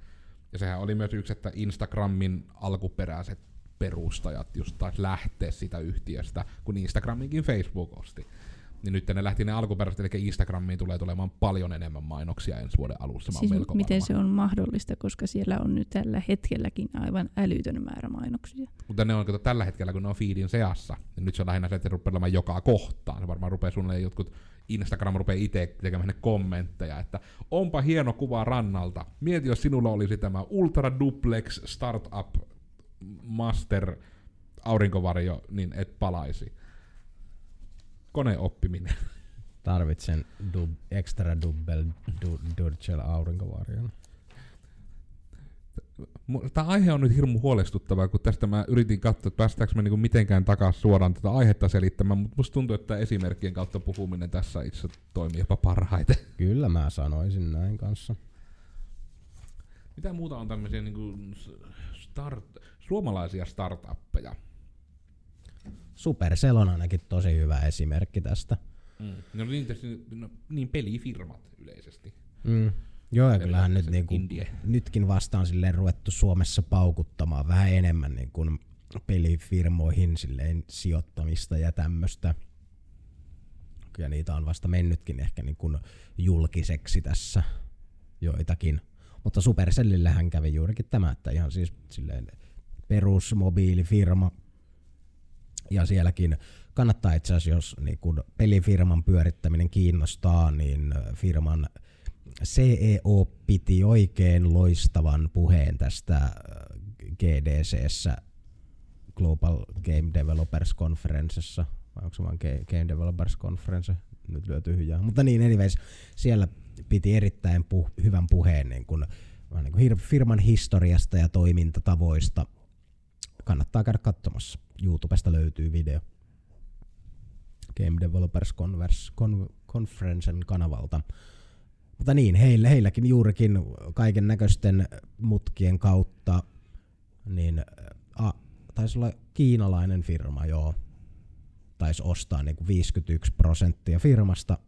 Ja sehän oli myös yksi, että Instagramin alkuperäiset perustajat just taas lähteä sitä yhtiöstä, kun Instagraminkin Facebook osti. Niin nyt ne lähti ne alkuperäiset, eli Instagramiin tulee tulemaan paljon enemmän mainoksia ensi vuoden alussa. Siis melko miten varma. se on mahdollista, koska siellä on nyt tällä hetkelläkin aivan älytön määrä mainoksia. Mutta ne on kato, tällä hetkellä, kun ne on feedin seassa, niin nyt se on lähinnä se, että rupeaa olemaan joka kohtaan. Se varmaan rupeaa suunnilleen jotkut, Instagram rupeaa itse tekemään ne kommentteja, että onpa hieno kuva rannalta. Mieti, jos sinulla olisi tämä Ultra Duplex Startup Master aurinkovarjo, niin et palaisi. Koneoppiminen. Tarvitsen dub, extra double du, Duracell aurinkovarjon. Tämä aihe on nyt hirmu huolestuttava, kun tästä mä yritin katsoa, että päästäänkö me niinku mitenkään takaisin suoraan tätä aihetta selittämään, mutta musta tuntuu, että esimerkkien kautta puhuminen tässä itse toimii jopa parhaiten. Kyllä mä sanoisin näin kanssa. Mitä muuta on tämmöisiä niinku start, suomalaisia startuppeja? Supercell on ainakin tosi hyvä esimerkki tästä. Mm. No, niin, no, niin pelifirmat yleisesti. Mm. Joo, ja kyllähän nyt niinku, indie. nytkin vastaan silleen ruvettu Suomessa paukuttamaan vähän enemmän niin kuin pelifirmoihin silleen sijoittamista ja tämmöistä. Ja niitä on vasta mennytkin ehkä niin kuin julkiseksi tässä joitakin. Mutta Supercellillähän kävi juurikin tämä, että ihan siis silleen perusmobiilifirma. Ja sielläkin kannattaa itse asiassa, jos niin kun pelifirman pyörittäminen kiinnostaa, niin firman CEO piti oikein loistavan puheen tästä GDCssä Global Game Developers Conferencessa, vai onko se vaan Ga- Game Developers Conference, nyt lyö tyhjää. Mutta niin, anyways, siellä piti erittäin pu- hyvän puheen niin kun, niin hir- firman historiasta ja toimintatavoista. Kannattaa käydä katsomassa. YouTubesta löytyy video. Game Developers Converse, Con, Conferencen kanavalta. Mutta niin, heillä, heilläkin juurikin kaiken näköisten mutkien kautta, niin a, taisi olla kiinalainen firma, joo, taisi ostaa niin kuin 51 prosenttia firmasta.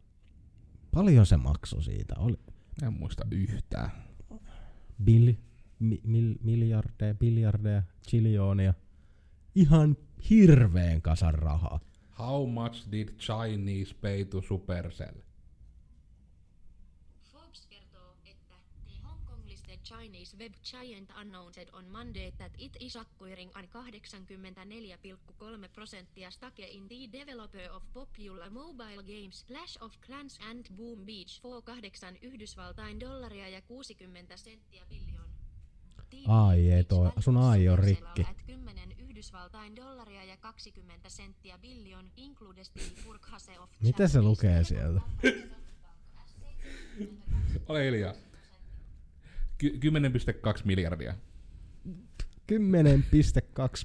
Paljon se maksoi siitä? Oli En muista yhtään. bill, mi, mil, miljardeja, biljardeja, chiljoonia. Ihan hirveen kasan rahaa. How much did Chinese pay to Supercell? Forbes kertoo, että the Hongkong-listed Chinese web giant announced on Monday that it is acquiring an 84,3 prosenttia stake in the developer of popular mobile games Clash of Clans and Boom Beach for 8 Yhdysvaltain dollaria ja 60 senttiä biljoon. Ai, ei toi- sun AI on rikki. 10 Yhdysvaltain dollaria ja 20 senttiä billion Mitä se lukee sieltä? Ole hiljaa. Ky- 10,2 miljardia. 10,2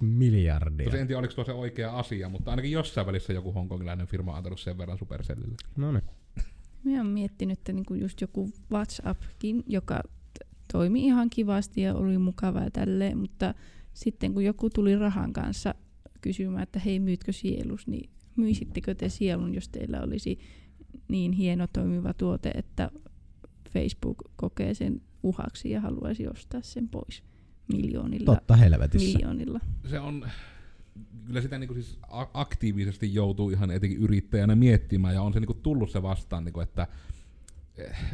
miljardia. Tosi en tiedä, oliko tuo se oikea asia, mutta ainakin jossain välissä joku hongkongilainen firma on antanut sen verran Supercellille. No niin. Mä oon miettinyt, että niinku just joku WhatsAppkin, joka toimi ihan kivasti ja oli mukava ja tälleen, mutta sitten kun joku tuli rahan kanssa kysymään, että hei myytkö sielus, niin myisittekö te sielun, jos teillä olisi niin hieno toimiva tuote, että Facebook kokee sen uhaksi ja haluaisi ostaa sen pois miljoonilla. Totta helvetissä. miljoonilla. se on, kyllä sitä niinku siis aktiivisesti joutuu ihan etenkin yrittäjänä miettimään, ja on se niinku tullut se vastaan, niinku että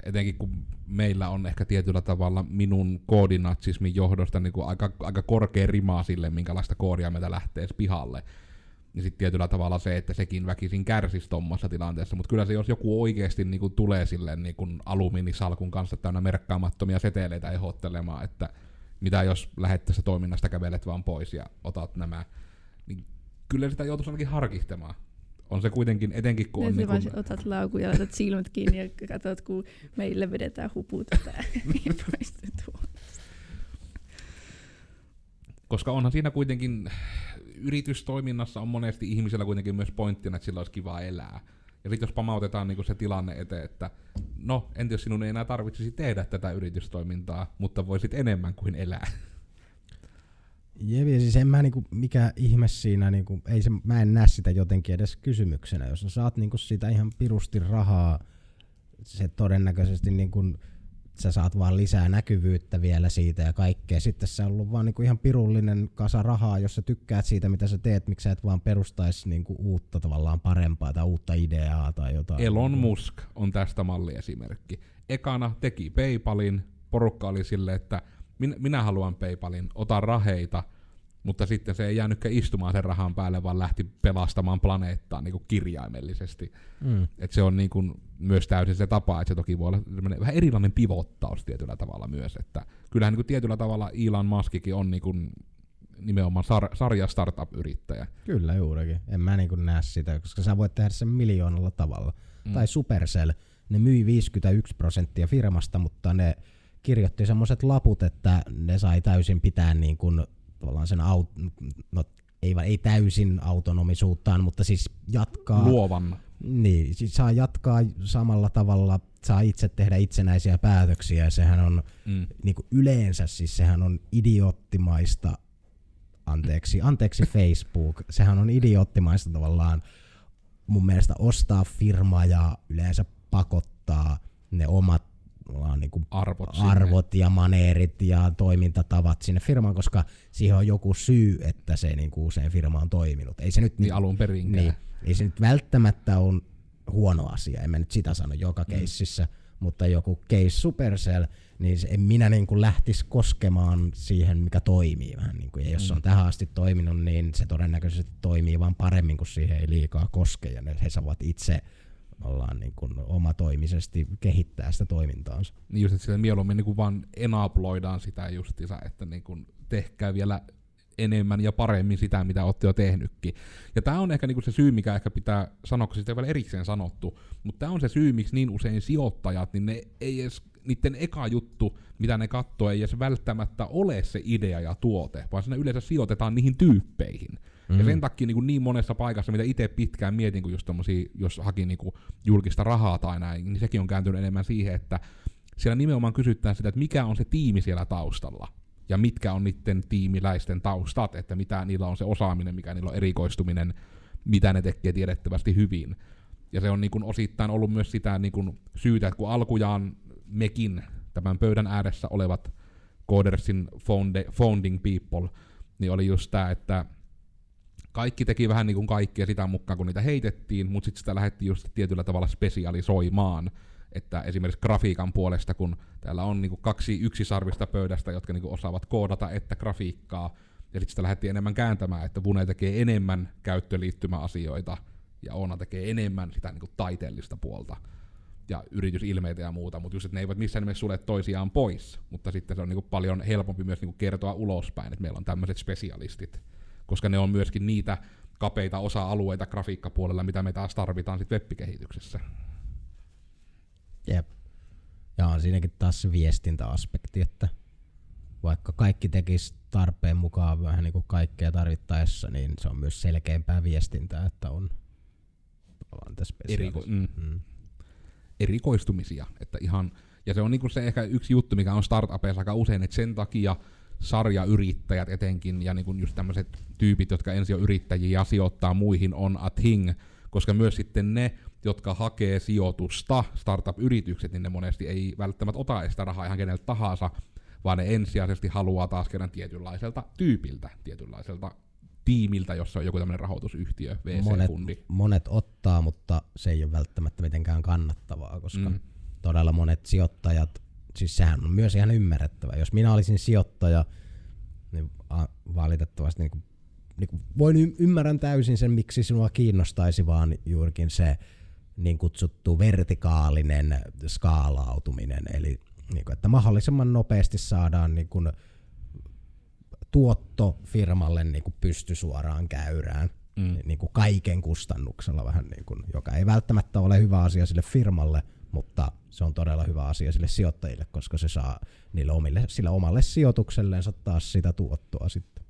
etenkin kun meillä on ehkä tietyllä tavalla minun koodinatsismin johdosta niinku aika, aika korkea rima sille, minkälaista koodia meitä lähtee pihalle. Niin sitten tietyllä tavalla se, että sekin väkisin kärsisi tuommoisessa tilanteessa, mutta kyllä se jos joku oikeasti niinku tulee silleen niinku alumiinisalkun kanssa täynnä merkkaamattomia seteleitä ehdottelemaan, että mitä jos lähdet tästä toiminnasta kävelet vaan pois ja otat nämä, niin kyllä sitä joutuisi ainakin harkihtamaan. On se kuitenkin, etenkin kun Ja on niin kun, otat laukun ja laitat silmät kiinni ja katsot, kun meille vedetään huput tätä koska onhan siinä kuitenkin, yritystoiminnassa on monesti ihmisellä kuitenkin myös pointtina, että sillä olisi kiva elää. Ja sitten jos pamautetaan niin se tilanne eteen, että no, entä jos sinun ei enää tarvitsisi tehdä tätä yritystoimintaa, mutta voisit enemmän kuin elää. Jevi, siis en mä niinku, mikä ihme siinä, niinku, ei se, mä en näe sitä jotenkin edes kysymyksenä. Jos sä saat niinku sitä ihan pirusti rahaa, se todennäköisesti niinku, sä saat vaan lisää näkyvyyttä vielä siitä ja kaikkea. Sitten se on ollut vaan niinku ihan pirullinen kasa rahaa, jos sä tykkäät siitä, mitä sä teet, miksi sä et vaan perustaisi niinku uutta tavallaan parempaa tai uutta ideaa tai jotain. Elon. Musk on tästä malliesimerkki. Ekana teki PayPalin, porukka oli silleen, että minä, minä haluan PayPalin, ota raheita, mutta sitten se ei jäänytkään istumaan sen rahan päälle, vaan lähti pelastamaan planeettaa niin kuin kirjaimellisesti. Mm. Et se on niin kuin myös täysin se tapa, että se toki voi olla vähän erilainen pivottaus tietyllä tavalla myös. Että kyllähän niin kuin tietyllä tavalla Elon Muskikin on niin kuin nimenomaan sar- sarja startup-yrittäjä. Kyllä juurikin. En mä niinku näe sitä, koska sä voit tehdä sen miljoonalla tavalla. Mm. Tai Supercell, ne myi 51 prosenttia firmasta, mutta ne kirjoitti semmoiset laput, että ne sai täysin pitää niin kuin, tavallaan sen aut- no, ei, ei täysin autonomisuuttaan, mutta siis jatkaa. Luovan. Niin, siis saa jatkaa samalla tavalla, saa itse tehdä itsenäisiä päätöksiä ja sehän on Mm. niin kuin yleensä, siis sehän on idioottimaista, anteeksi, anteeksi Facebook, sehän on idioottimaista tavallaan mun mielestä ostaa firma ja yleensä pakottaa ne omat tavallaan niin kuin Arvot sinne. arvot ja maneerit ja toimintatavat sinne firmaan, koska siihen on joku syy, että se niin kuin usein firma on toiminut. Ei se nyt Niin alun perinkään. niin, ei se nyt välttämättä on huono asia, en mä nyt sitä sano joka Mm. keississä, mutta joku case Supercell, niin en minä niin kuin lähtisi koskemaan siihen, mikä toimii vähän. Niin kuin, ja jos se Mm. on tähän asti toiminut, niin se todennäköisesti toimii vaan paremmin, kun siihen ei liikaa koske, ja ne, he saavat itse ollaan niin kuin omatoimisesti kehittää sitä toimintaansa. Niin just, että sitä mieluummin niin kuin vaan enabloidaan sitä justiinsa, että niin kuin tehkää vielä enemmän ja paremmin sitä, mitä olette jo tehnytkin. Ja tämä on ehkä niinku se syy, mikä ehkä pitää sanoa, kun sitä ei vielä erikseen sanottu, mutta tämä on se syy, miksi niin usein sijoittajat, niin ne ei edes, niiden eka juttu, mitä ne katsoo, ei edes välttämättä ole se idea ja tuote, vaan siinä yleensä sijoitetaan niihin tyyppeihin. Mm. Ja sen takia niin, kuin niin monessa paikassa, mitä itse pitkään mietin, kun just tommosia, jos haki niin kuin julkista rahaa tai näin, niin sekin on kääntynyt enemmän siihen, että siellä nimenomaan kysytään sitä, että mikä on se tiimi siellä taustalla. Ja mitkä on niiden tiimiläisten taustat, että mitä niillä on se osaaminen, mikä niillä on erikoistuminen, mitä ne tekee tiedettävästi hyvin. Ja se on niin kuin osittain ollut myös sitä niin kuin syytä, että kun alkujaan mekin, tämän pöydän ääressä olevat Codersin founding people, niin oli just tämä, että kaikki teki vähän niin kuin kaikkea sitä mukaan, kun niitä heitettiin, mutta sitten sitä lähdettiin just tietyllä tavalla spesialisoimaan. Että esimerkiksi grafiikan puolesta, kun täällä on niin kuin kaksi yksisarvista pöydästä, jotka niin kuin osaavat koodata että grafiikkaa, ja sitten sitä lähdettiin enemmän kääntämään, että Vune tekee enemmän käyttöliittymäasioita, ja Oona tekee enemmän sitä niin kuin taiteellista puolta ja yritysilmeitä ja muuta, mutta just, että ne eivät missään nimessä sulle toisiaan pois, mutta sitten se on niinku paljon helpompi myös niinku kertoa ulospäin, että meillä on tämmöiset spesialistit, koska ne on myöskin niitä kapeita osa-alueita grafiikkapuolella, mitä me taas tarvitaan sitten webbikehityksessä. Jep. Ja on siinäkin taas se viestintäaspekti, että vaikka kaikki tekisi tarpeen mukaan vähän niin kuin kaikkea tarvittaessa, niin se on myös selkeämpää viestintää, että on Eriko, mm, mm. erikoistumisia. Että ihan, ja se on niinku se ehkä yksi juttu, mikä on startupeissa aika usein, että sen takia sarjayrittäjät etenkin ja niinku just tämmöiset tyypit, jotka ensin on yrittäjiä ja sijoittaa muihin, on a thing, koska myös sitten ne, jotka hakee sijoitusta, startup-yritykset, niin ne monesti ei välttämättä ota sitä rahaa ihan keneltä tahansa, vaan ne ensisijaisesti haluaa taas kerran tietynlaiselta tyypiltä, tietynlaiselta tiimiltä, jossa on joku tämmöinen rahoitusyhtiö, VC-fundi. Monet, monet ottaa, mutta se ei ole välttämättä mitenkään kannattavaa, koska mm. todella monet sijoittajat, siis sehän on myös ihan ymmärrettävä. Jos minä olisin sijoittaja, niin valitettavasti niin kuin, niin kuin voin y- ymmärrän täysin sen, miksi sinua kiinnostaisi vaan juurikin se niin kutsuttu vertikaalinen skaalautuminen, eli niin kuin, että mahdollisimman nopeasti saadaan niin kuin, tuotto firmalle niin kuin pysty suoraan käyrään Mm. niin kuin kaiken kustannuksella vähän niin kuin, joka ei välttämättä ole hyvä asia sille firmalle, mutta se on todella hyvä asia sille sijoittajille, koska se saa niille omille, sille omalle sijoitukselleensa taas sitä tuottoa sitten.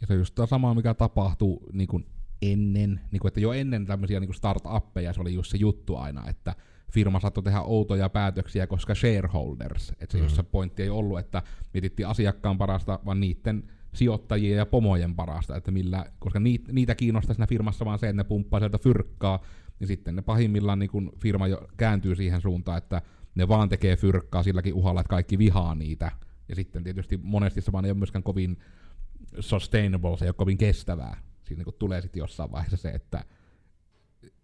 Ja se on just tämä sama, mikä tapahtuu niin kuin ennen, niin kuin, että jo ennen tämmöisiä niin startuppeja se oli just se juttu aina, että firma saattoi tehdä outoja päätöksiä, koska shareholders, että se, mm. jos se pointti ei ollut, että mietittiin asiakkaan parasta, vaan niiden sijoittajien ja pomojen parasta, että millä, koska niitä, niitä kiinnostaa siinä firmassa vaan se, että ne pumppaa sieltä fyrkkaa, niin sitten ne pahimmillaan niin kun firma jo kääntyy siihen suuntaan, että ne vaan tekee fyrkkaa silläkin uhalla, että kaikki vihaa niitä. Ja sitten tietysti monesti se vaan ei ole myöskään kovin sustainable, se ei ole kovin kestävää. Siinä niin tulee sitten jossain vaiheessa se, että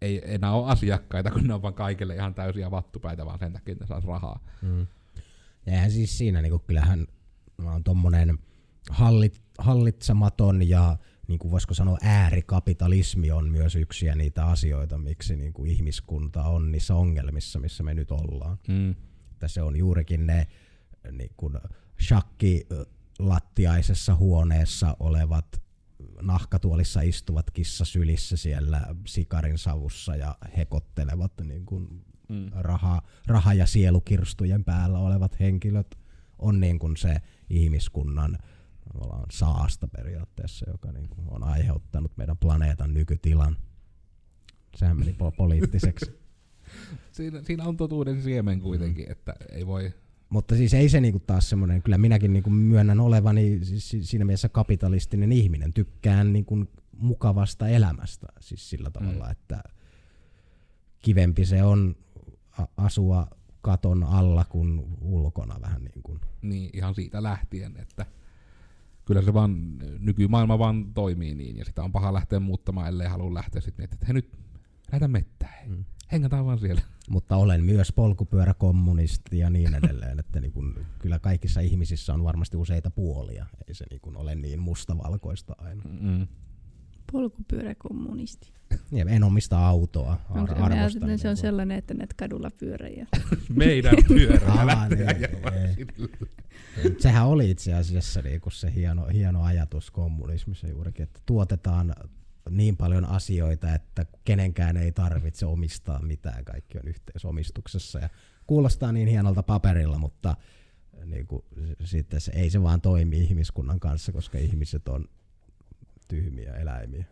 ei enää ole asiakkaita, kun ne on vaan kaikille ihan täysiä vattupäitä, vaan sen takia, että ne saisi rahaa. Mm. Ja eihän siis siinä, niin kyllähän on tommonen hallit, hallitsematon ja niin kuin voisiko sanoa äärikapitalismi on myös yksi ja niitä asioita, miksi niin kuin ihmiskunta on niissä ongelmissa, missä me nyt ollaan. Mm. Että se on juurikin ne niin kuin shakki lattiaisessa huoneessa olevat nahkatuolissa istuvat kissasylissä siellä sikarin savussa ja hekottelevat niin kuin Mm. raha, raha- ja sielukirstujen päällä olevat henkilöt on niin kuin se ihmiskunnan tavallaan saasta periaatteessa, joka niin kuin on aiheuttanut meidän planeetan nykytilan. Sehän meni po- poliittiseksi. Siinä, siinä on totuuden siemen kuitenkin, mm. että ei voi... Mutta siis ei se niinku taas semmoinen, kyllä minäkin niinku myönnän olevani siis si- siinä mielessä kapitalistinen ihminen. Tykkään niinku mukavasta elämästä siis sillä tavalla, Mm. että kivempi se on asua katon alla kuin ulkona vähän niin kuin. Niin ihan siitä lähtien, että kyllä se vaan, nykymaailma vaan toimii niin, ja sitä on paha lähteä muuttamaan, ellei halua lähteä sitten miettimään, että hei nyt, lähdetään mettään. Mm. hengataan vaan siellä. Mutta olen myös polkupyöräkommunisti ja niin edelleen, että niin kun, kyllä kaikissa ihmisissä on varmasti useita puolia. Ei se niin kun ole niin mustavalkoista aina. Mm. Polkupyöräkommunisti. Ja en omista autoa, ar- Onko, ajattelin, arvostan. että se on sellainen, että näet kadulla pyöräjä. Meidän pyörä Aa, lähtee niin. Mut Sehän oli itse asiassa niinku se hieno, hieno ajatus kommunismissa juurikin, että tuotetaan niin paljon asioita, että kenenkään ei tarvitse omistaa mitään, kaikki on yhteisomistuksessa. Ja kuulostaa niin hienolta paperilla, mutta niinku, s- sitten se, ei se vaan toimi ihmiskunnan kanssa, koska ihmiset on tyhmiä eläimiä.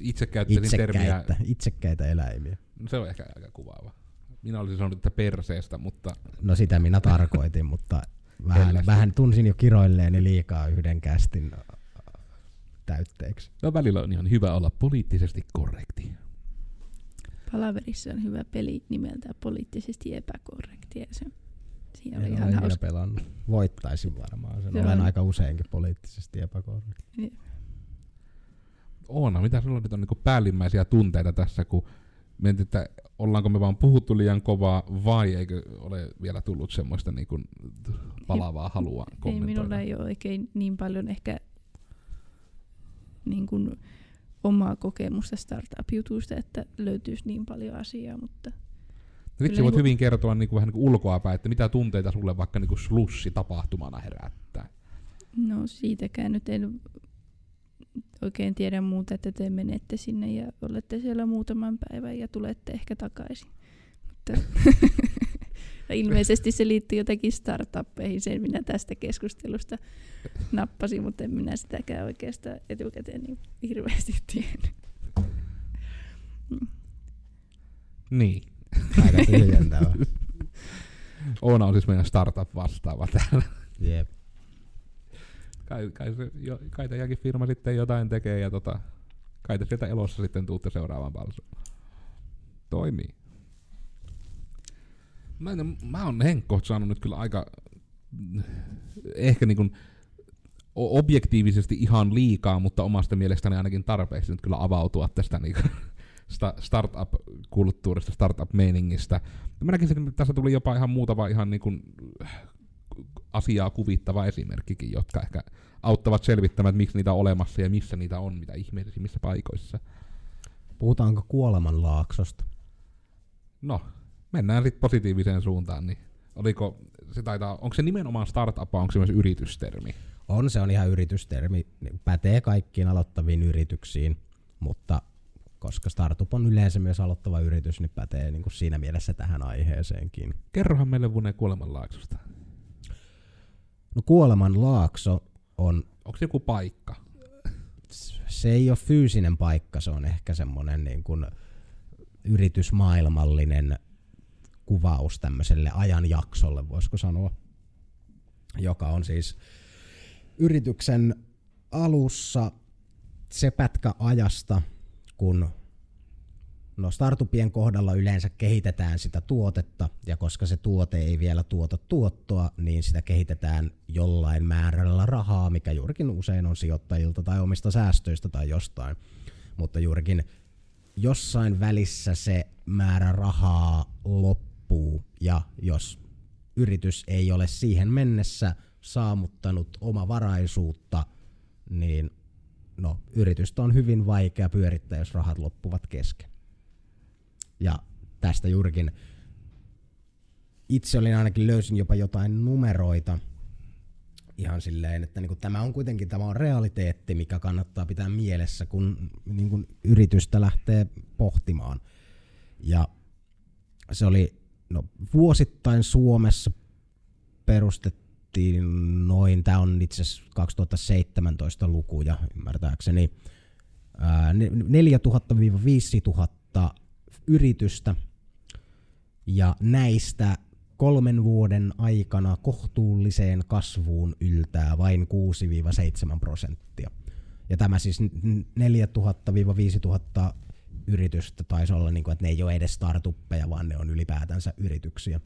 Itse käyttäisin termiä, Itsekkäitä, itsekkäitä eläimiä. no se on ehkä aika kuvaava. Minä olisin sanonut, että perseestä, mutta No sitä minä tarkoitin, mutta vähän, vähän tunsin jo kiroilleeni liikaa yhden kästin täytteeksi. no välillä on ihan hyvä olla poliittisesti korrekti. Palaverissa on hyvä peli nimeltään poliittisesti epäkorrekti. Ja se, siinä oli En ihan hauska. pelannut. Voittaisin varmaan sen. Se Olen on- aika useinkin poliittisesti epäkorrekti. Oona, mitä sulla nyt on niin päällimmäisiä tunteita tässä, kun mietit, että ollaanko me vaan puhuttu liian kovaa vai eikö ole vielä tullut semmoista niin kuin palavaa halua Ei, kommentoida? minulla ei ole oikein niin paljon ehkä niin kuin omaa kokemusta startup-jutuista, että löytyisi niin paljon asiaa, mutta Vitsi, voit niinku- hyvin kertoa niin kuin, vähän niin ulkoapäin, että mitä tunteita sulle vaikka niin kuin slussi tapahtumana herättää. no siitäkään nyt en oikein tiedä muuta, että te menette sinne ja olette siellä muutaman päivän ja tulette ehkä takaisin. Mutta ilmeisesti se liittyy jotenkin startuppeihin, sen minä tästä keskustelusta nappasin, mutta en minä sitäkään oikeastaan etukäteen niin hirveästi tiennyt. Mm. Niin. Aika tyhjentävä. Oona on siis meidän startup vastaava täällä. Jep. Kai, kai, se, jo, kai teidänkin firma sitten jotain tekee ja tota, kai te sieltä elossa sitten tuutte seuraavaan palsuun. Toimii. Mä, en, mä oon Henkko saanut nyt kyllä aika ehkä niin kuin objektiivisesti ihan liikaa, mutta omasta mielestäni ainakin tarpeeksi nyt kyllä avautua tästä niin sta- startup-kulttuurista, startup-meiningistä. Mä näkisin, että tässä tuli jopa ihan muutama ihan niin kuin asiaa kuvittava esimerkkikin, jotka ehkä auttavat selvittämään, että miksi niitä on olemassa ja missä niitä on, mitä ihmeellisimmissä paikoissa. Puhutaanko kuolemanlaaksosta? No, mennään sitten positiiviseen suuntaan, niin oliko, se taitaa, onko se nimenomaan startup, onko se myös yritystermi? On, se on ihan yritystermi. Pätee kaikkiin aloittaviin yrityksiin, mutta koska startup on yleensä myös aloittava yritys, niin pätee niin kuin siinä mielessä tähän aiheeseenkin. Kerrohan meille Vune kuolemanlaaksosta. No kuolemanlaakso on, Onko se joku paikka? se ei ole fyysinen paikka, se on ehkä semmoinen niin kuin yritysmaailmallinen kuvaus tämmöiselle ajanjaksolle, voisiko sanoa, joka on siis yrityksen alussa se pätkä ajasta, kun no startupien kohdalla yleensä kehitetään sitä tuotetta, ja koska se tuote ei vielä tuota tuottoa, niin sitä kehitetään jollain määrällä rahaa, mikä juurikin usein on sijoittajilta tai omista säästöistä tai jostain. Mutta juurikin jossain välissä se määrä rahaa loppuu, ja jos yritys ei ole siihen mennessä saamuttanut omavaraisuutta, niin no, yritystä on hyvin vaikea pyörittää, jos rahat loppuvat kesken. Ja tästä juurikin itse olin ainakin löysin jopa jotain numeroita ihan silleen, että niin tämä on kuitenkin tämä on realiteetti, mikä kannattaa pitää mielessä, kun niin kuin yritystä lähtee pohtimaan. Ja se oli no, vuosittain Suomessa perustettiin noin, tämä on itse asiassa 2017 lukuja ymmärtääkseni, 4000-5000 yritystä ja näistä kolmen vuoden aikana kohtuulliseen kasvuun yltää vain 6-7 prosenttia. Ja tämä siis 4000-5000 yritystä taisi olla, niin kuin, että ne ei ole edes startuppeja, vaan ne on ylipäätänsä yrityksiä.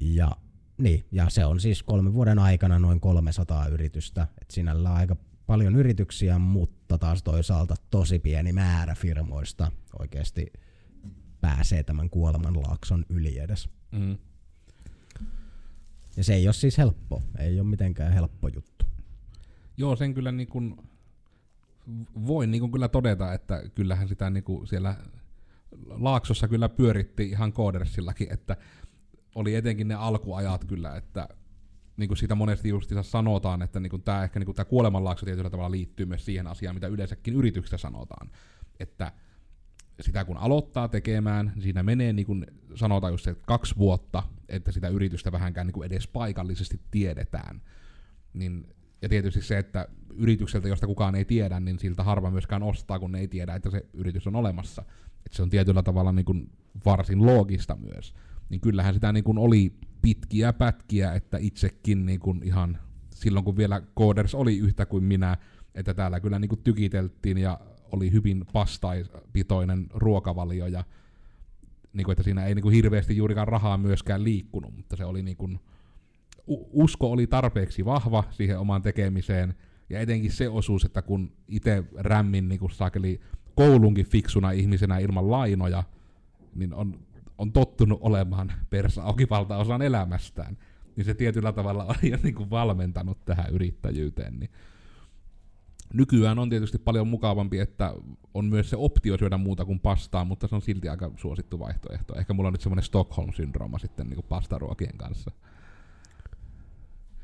Ja, niin, ja se on siis kolmen vuoden aikana noin 300 yritystä. Et sinällä on aika paljon yrityksiä, mutta taas toisaalta tosi pieni määrä firmoista oikeasti pääsee tämän kuolemanlaakson yli edes. Mm. Ja se ei ole siis helppo, ei ole mitenkään helppo juttu. Joo, sen kyllä niin kuin, voin niin kuin kyllä todeta, että kyllähän sitä niin kuin siellä Laaksossa kyllä pyöritti ihan koodersillakin, että oli etenkin ne alkuajat kyllä, että niin kuin siitä monesti just sanotaan, että niin kuin tämä ehkä niin kuin tämä kuolemanlaakso tietyllä tavalla liittyy myös siihen asiaan, mitä yleensäkin yrityksessä sanotaan. Että sitä kun aloittaa tekemään, niin siinä menee niin kuin sanotaan just se, että kaksi vuotta, että sitä yritystä vähänkään niin kuin edes paikallisesti tiedetään. Niin, ja tietysti se, että yritykseltä, josta kukaan ei tiedä, niin siltä harva myöskään ostaa, kun ne ei tiedä, että se yritys on olemassa. Että se on tietyllä tavalla niin kuin varsin loogista myös. Niin kyllähän sitä niin kuin oli pitkiä pätkiä, että itsekin niin kuin ihan silloin, kun vielä Coders oli yhtä kuin minä, että täällä kyllä niin kuin tykiteltiin ja oli hyvin pastaipitoinen ruokavalio ja niin kuin, että siinä ei niin kuin hirveästi juurikaan rahaa myöskään liikkunut, mutta se oli niin kuin, usko oli tarpeeksi vahva siihen omaan tekemiseen, ja etenkin se osuus, että kun itse rämmin niin kuin saakeli koulunkin fiksuna ihmisenä ilman lainoja, niin on, on tottunut olemaan persa auki valtaosan elämästään, niin se tietyllä tavalla on jo niin kuin valmentanut tähän yrittäjyyteen. Niin Nykyään on tietysti paljon mukavampi, että on myös se optio syödä muuta kuin pastaa, mutta se on silti aika suosittu vaihtoehto. Ehkä mulla on nyt semmoinen Stockholm-syndrooma sitten niin kuin pastaruokien kanssa.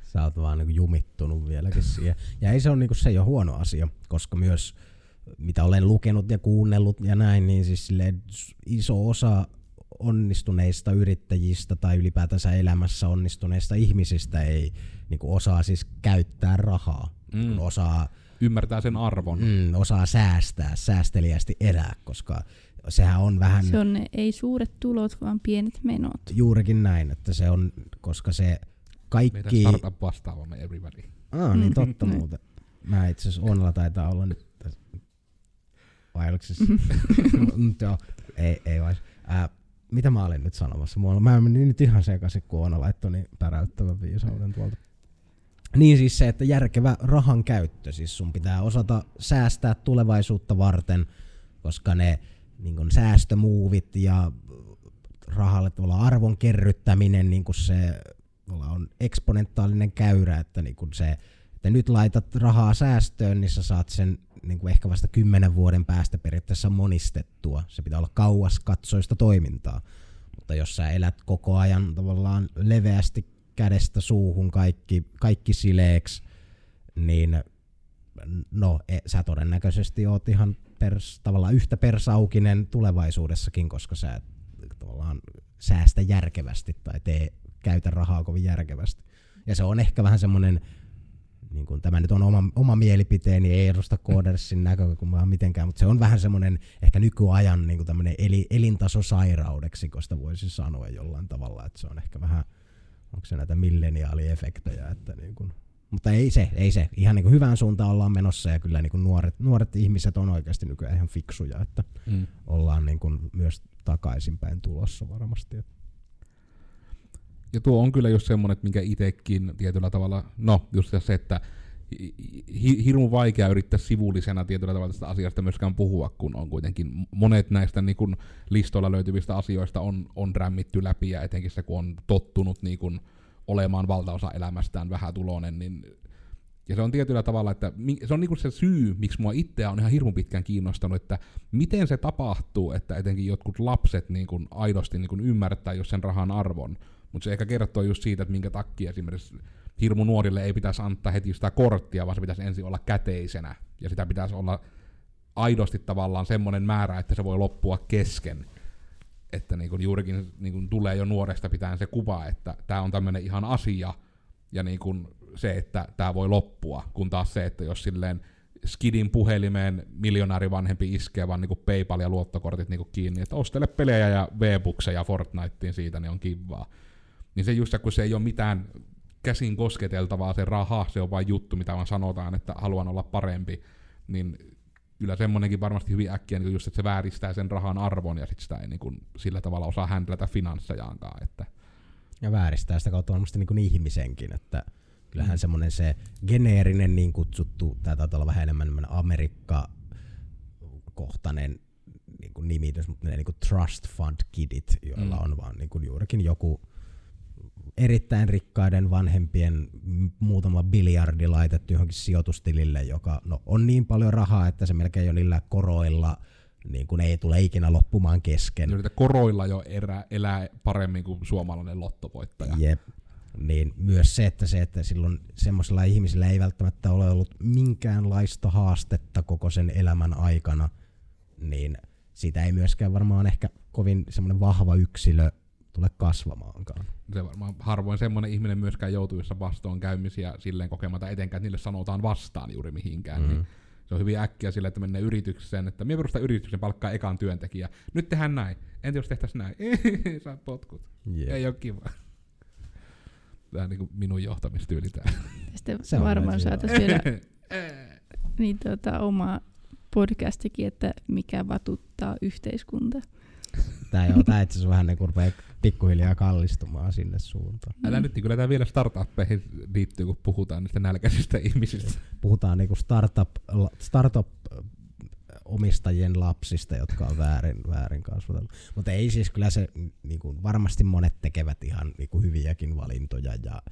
Sä oot vaan niinku jumittunut vieläkin siihen. Ja ei se, on, niinku, se ole huono asia, koska myös mitä olen lukenut ja kuunnellut ja näin, niin siis iso osa onnistuneista yrittäjistä tai ylipäätänsä elämässä onnistuneista ihmisistä ei niin kuin osaa siis käyttää rahaa. Mm. Mm. Osaa, Ymmärtää sen arvon. mm, osaa säästää, säästeliästi elää, koska sehän on vähän Se on ne, ei suuret tulot, vaan pienet menot. juurikin näin, että se on, koska se Meidän kaikki... startup vastaavamme everybody. Aa, niin Mm, totta niin. muuten. Mä itse asiassa Onnella taitaa olla nyt. Vai oliko se... Joo, ei, ei vai. Ää, mitä mä olin nyt sanomassa? Mulla, mä menin nyt ihan sekaisin, kun Oona laittoi niin päräyttävän viisauden tuolta. Niin siis se, että järkevä rahan käyttö, siis sun pitää osata säästää tulevaisuutta varten, koska ne niin kun säästömuuvit ja rahalle tavallaan arvon kerryttäminen, niin kun se on eksponentaalinen käyrä, että niin kun se, että nyt laitat rahaa säästöön, niin sä saat sen niin kuin ehkä vasta kymmenen vuoden päästä periaatteessa monistettua. Se pitää olla kauas katsoista toimintaa. Mutta jos sä elät koko ajan tavallaan leveästi kädestä suuhun kaikki, kaikki sileeksi, niin no, e, sä todennäköisesti oot ihan pers, tavallaan yhtä persaukinen tulevaisuudessakin, koska sä et tavallaan säästä järkevästi tai tee, käytä rahaa kovin järkevästi. Ja se on ehkä vähän semmoinen, niin kuin tämä nyt on oma, oma mielipiteeni, ei edusta Codersin näkökulmaa mitenkään, mutta se on vähän semmoinen ehkä nykyajan niin kuin eli, elintasosairaudeksi, kun sitä voisi sanoa jollain tavalla, että se on ehkä vähän, onko se näitä milleniaaliefektejä, että niin kuin, mutta ei se, ei se. Ihan niin kuin hyvään suuntaan ollaan menossa ja kyllä niin kuin nuoret, nuoret ihmiset on oikeasti nykyään ihan fiksuja, että Mm. ollaan niin kuin myös takaisinpäin tulossa varmasti. Ja tuo on kyllä just semmoinen, että minkä itekin tietyllä tavalla, no just se, että hi- hirmu vaikea yrittää sivullisena tietyllä tavalla tästä asiasta myöskään puhua, kun on kuitenkin monet näistä niin kun listoilla löytyvistä asioista on, on rämmitty läpi, ja etenkin se, kun on tottunut niin kun olemaan valtaosa elämästään vähätuloinen, niin ja se on tietyllä tavalla, että se on niinku se syy, miksi mua itseä on ihan hirmu pitkään kiinnostanut, että miten se tapahtuu, että etenkin jotkut lapset niin kun aidosti niin kun ymmärtää jos sen rahan arvon. Mutta se ehkä kertoo just siitä, että minkä takia esimerkiksi hirmu nuorille ei pitäisi antaa heti sitä korttia, vaan se pitäisi ensin olla käteisenä. Ja sitä pitäisi olla aidosti tavallaan semmoinen määrä, että se voi loppua kesken. Että niin kun juurikin niin kun tulee jo nuoresta pitäen se kuva, että tämä on tämmöinen ihan asia, ja niin kun se, että tämä voi loppua, kun taas se, että jos silleen Skidin puhelimeen miljonäärivanhempi iskee vaan niinku PayPal ja luottokortit niinku kiinni, että ostele pelejä ja V-bukseja Fortniteen siitä, niin on kivaa. Niin se just kun se ei ole mitään käsin kosketeltavaa se raha, se on vain juttu, mitä vaan sanotaan, että haluan olla parempi, niin kyllä semmonenkin varmasti hyvin äkkiä, niin just, että se vääristää sen rahan arvon ja sit sitä ei niin kuin sillä tavalla osaa händlätä finanssejaankaan. Että. Ja vääristää sitä kautta varmasti niin kuin ihmisenkin, että kyllähän semmoinen se geneerinen niin kutsuttu, tämä taitaa olla vähän enemmän enemmän Amerikka-kohtainen niin kuin nimitys, mutta ne niin kuin trust fund kidit, joilla Mm. on vaan niin kuin juurikin joku erittäin rikkaiden vanhempien muutama biljardi laitettu johonkin sijoitustilille, joka no, on niin paljon rahaa, että se melkein jo niillä koroilla niin kuin ei tule ikinä loppumaan kesken. Niitä koroilla jo erää, elää paremmin kuin suomalainen lottovoittaja. Jep. Niin myös se, että se, että silloin semmoisella ihmisillä ei välttämättä ole ollut minkäänlaista haastetta koko sen elämän aikana, niin siitä ei myöskään varmaan ehkä kovin semmoinen vahva yksilö tule kasvamaankaan. Se varmaan harvoin semmoinen ihminen myöskään joutuu, jossa vastoinkäymisiä silleen kokematta etenkään, että niille sanotaan vastaan juuri mihinkään. Mm. Niin se on hyvin äkkiä sille, että menee yritykseen, että minä perustan yrityksen palkkaa ekan työntekijä. Nyt tehdään näin. Entä jos tehtäisiin näin? Saa potkut. Jep. Ei ole kiva. Tämä on niin minun johtamistyyli tää. Sitten Se on varmaan saataisiin vielä niin, tota, oma podcastikin, että mikä vatuttaa yhteiskunta. Tää, joo, tää itse vähän niin rupeaa pikkuhiljaa kallistumaan sinne suuntaan. Älä nyt, niin kyllä tämä vielä startuppeihin liittyy, kun puhutaan niistä nälkäisistä ihmisistä. Puhutaan niinku startup, startup omistajien lapsista, jotka on väärin, väärin kasvatettu. Mutta ei siis kyllä se, niin kuin varmasti monet tekevät ihan niin kuin hyviäkin valintoja ja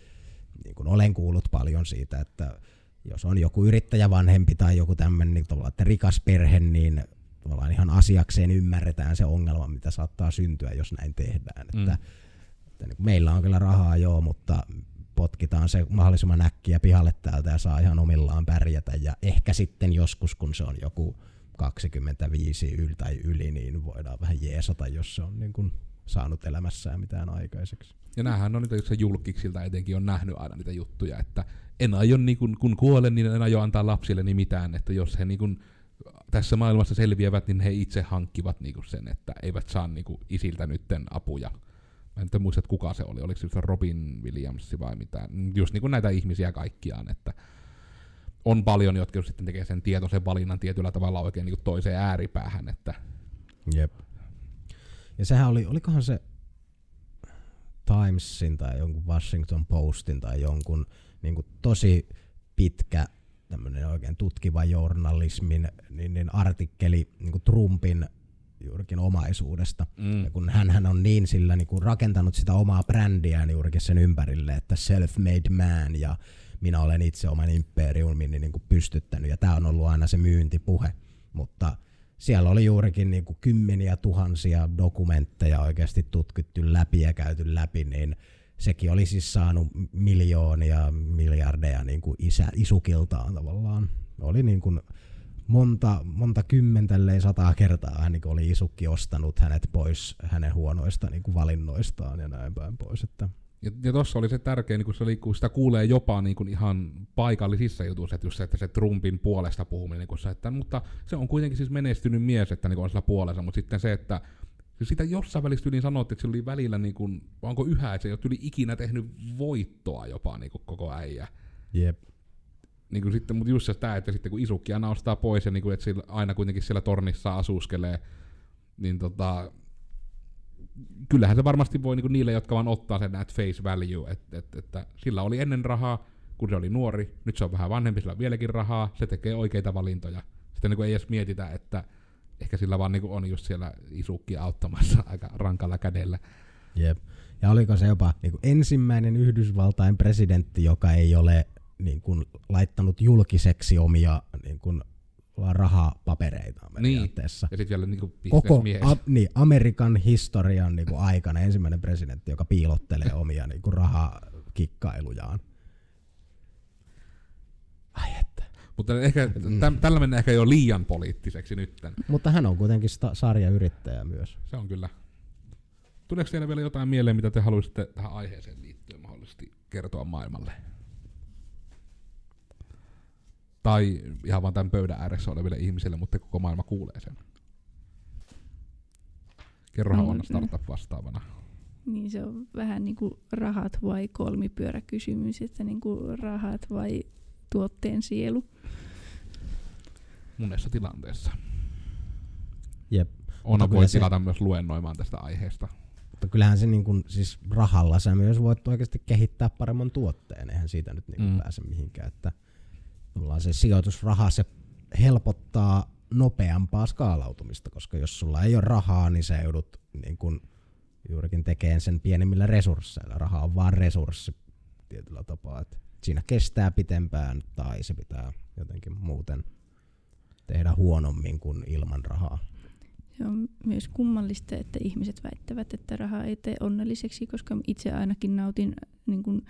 niin kuin olen kuullut paljon siitä, että jos on joku yrittäjävanhempi tai joku tämmöinen niin tavallaan, että rikas perhe, niin tavallaan ihan asiakseen ymmärretään se ongelma, mitä saattaa syntyä, jos näin tehdään. Mm. Että, että niin meillä on kyllä rahaa joo, mutta potkitaan se mahdollisimman äkkiä pihalle täältä ja saa ihan omillaan pärjätä. Ja ehkä sitten joskus, kun se on joku 25 yl tai yli, niin voidaan vähän jeesata, jos se on niin kuin saanut elämässään mitään aikaiseksi. Ja näähän on niitä, jotka julkiksilta etenkin on nähnyt aina niitä juttuja, että en aio, niin kun, kun kuolen, niin en aio antaa lapsille niin mitään, että jos he niin kun, tässä maailmassa selviävät, niin he itse hankkivat niin sen, että eivät saa niin kun, isiltä nytten apuja. Mä en nyt muista, että kuka se oli, oliko se Robin Williams vai mitä, just niin kuin näitä ihmisiä kaikkiaan, että on paljon, jotka sitten tekee sen tietoisen valinnan tietyllä tavalla oikein niin toiseen ääripäähän, että Jep. Ja sehän oli, olikohan se Timesin tai jonkun Washington Postin tai jonkun niin kuin tosi pitkä tämmöinen oikein tutkiva journalismin niin, niin artikkeli niin kuin Trumpin juurikin omaisuudesta. mm. Ja kun hän on niin sillä niin kuin rakentanut sitä omaa brändiään juurikin sen ympärille, että self-made man ja minä olen itse oman imperiumin niin kuin pystyttänyt ja tämä on ollut aina se myyntipuhe. Mutta siellä oli juurikin niin kuin kymmeniä tuhansia dokumentteja oikeasti tutkittu läpi ja käyty läpi, niin sekin oli siis saanut miljoonia, miljardeja niin kuin isä, isukiltaan tavallaan. Oli niin kuin monta, monta kymmentä, sataa kertaa hän niin oli isukki ostanut hänet pois hänen huonoista niin kuin valinnoistaan ja näin päin pois. Että Ja, ja tuossa oli se tärkeä, niin kun, se oli, kun sitä kuulee jopa niin kun ihan paikallisissa jutuissa, että, just se, että se Trumpin puolesta puhuminen, niin kun se, että, mutta se on kuitenkin siis menestynyt mies, että niin on sillä puolessa, mutta sitten se, että siis sitä jossain välissä yli sanottiin, että se oli välillä, niin kun, onko yhä, että se ei ole yli ikinä tehnyt voittoa jopa niin kun koko äijä. jep. Niin kuin sitten, mutta just se tämä, että sitten kun isukki aina ostaa pois ja niin kuin, että sillä, aina kuitenkin siellä tornissa asuskelee, niin tota, kyllähän se varmasti voi niin kuin niille, jotka vaan ottaa sen at face value, että, että, että sillä oli ennen rahaa, kun se oli nuori, nyt se on vähän vanhempi, sillä on vieläkin rahaa, se tekee oikeita valintoja. Sitten niin kuin ei edes mietitä, että ehkä sillä vaan niin on just siellä isukki auttamassa aika rankalla kädellä. Jep. Ja oliko se jopa niin kuin ensimmäinen Yhdysvaltain presidentti, joka ei ole niin kuin, laittanut julkiseksi omia niin kuin, vaan rahapapereita periaatteessa. Ja sitten vielä niin kuin Koko a, niin, Amerikan historian niin kuin, aikana ensimmäinen presidentti, joka piilottelee omia niin kuin, rahakikkailujan. Ai että. Mutta ehkä, Mm. täm, tällä mennään ehkä jo liian poliittiseksi nytten. Mutta hän on kuitenkin sta- sarjayrittäjä myös. Se on kyllä. Tuleeko teille vielä jotain mieleen, mitä te haluaisitte tähän aiheeseen liittyen mahdollisesti kertoa maailmalle? Tai ihan vaan tämän pöydän ääressä oleville ihmisille, mutta koko maailma kuulee sen. Kerrohan No, Onna mm. startup vastaavana. Niin se on vähän niin kuin rahat vai kolmipyöräkysymys, että niin kuin rahat vai tuotteen sielu. Monessa tilanteessa. Jep. Kyllä voi se- tilata myös luennoimaan tästä aiheesta. Mutta kyllähän se niin kuin, siis rahalla sä myös voit oikeasti kehittää paremman tuotteen. Eihän siitä nyt niin Mm. pääse mihinkään. Että se sijoitusraha se helpottaa nopeampaa skaalautumista, koska jos sulla ei ole rahaa, niin sä joudut niin kuin, juurikin tekemään sen pienemmillä resursseilla. Raha on vaan resurssi tietyllä tapaa. Että siinä kestää pitempään tai se pitää jotenkin muuten tehdä huonommin kuin ilman rahaa. Se on myös kummallista, että ihmiset väittävät, että raha ei tee onnelliseksi, koska itse ainakin nautin niin kuin,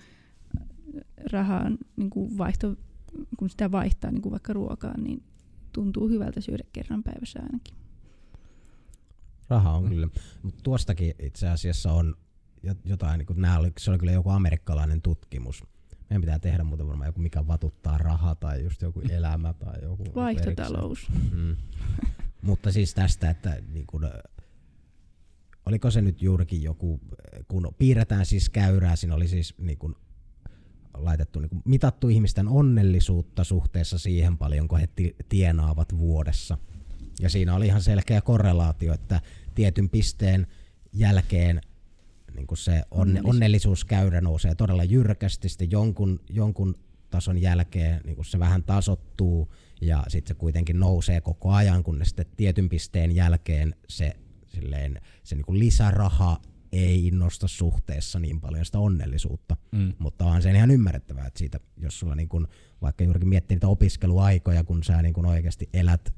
rahaan niin kuin vaihto, kun sitä vaihtaa niin kuin vaikka ruokaan, niin tuntuu hyvältä syödä kerran päivässä ainakin. Raha on kyllä. Mutta tuostakin itse asiassa on jo- jotain, niin kuin, nää oli, se oli kyllä joku amerikkalainen tutkimus. Meidän pitää tehdä muuten varmaan joku, mikä vatuttaa raha tai just joku elämä tai joku. Vaihtotalous. Mm. Mutta siis tästä, että niin kun, ö, oliko se nyt juurikin joku, kun piirretään siis käyrää, siinä oli siis niin kun, laitettu, niin kun, mitattu ihmisten onnellisuutta suhteessa siihen paljonko he ti- tienaavat vuodessa. Ja siinä oli ihan selkeä korrelaatio, että tietyn pisteen jälkeen niin kun se onne, Onnellisuus. onnellisuuskäyrä nousee todella jyrkästi, sitten jonkun, jonkun tason jälkeen niin kun se vähän tasottuu ja sitten se kuitenkin nousee koko ajan, kunnes sitten tietyn pisteen jälkeen se, silleen, se niin kun lisäraha ei innosta suhteessa niin paljon sitä onnellisuutta. Mm. Mutta on se ihan ymmärrettävää, että siitä, jos sulla niin kun, vaikka juurikin miettii niitä opiskeluaikoja, kun sä niin kun oikeasti elät,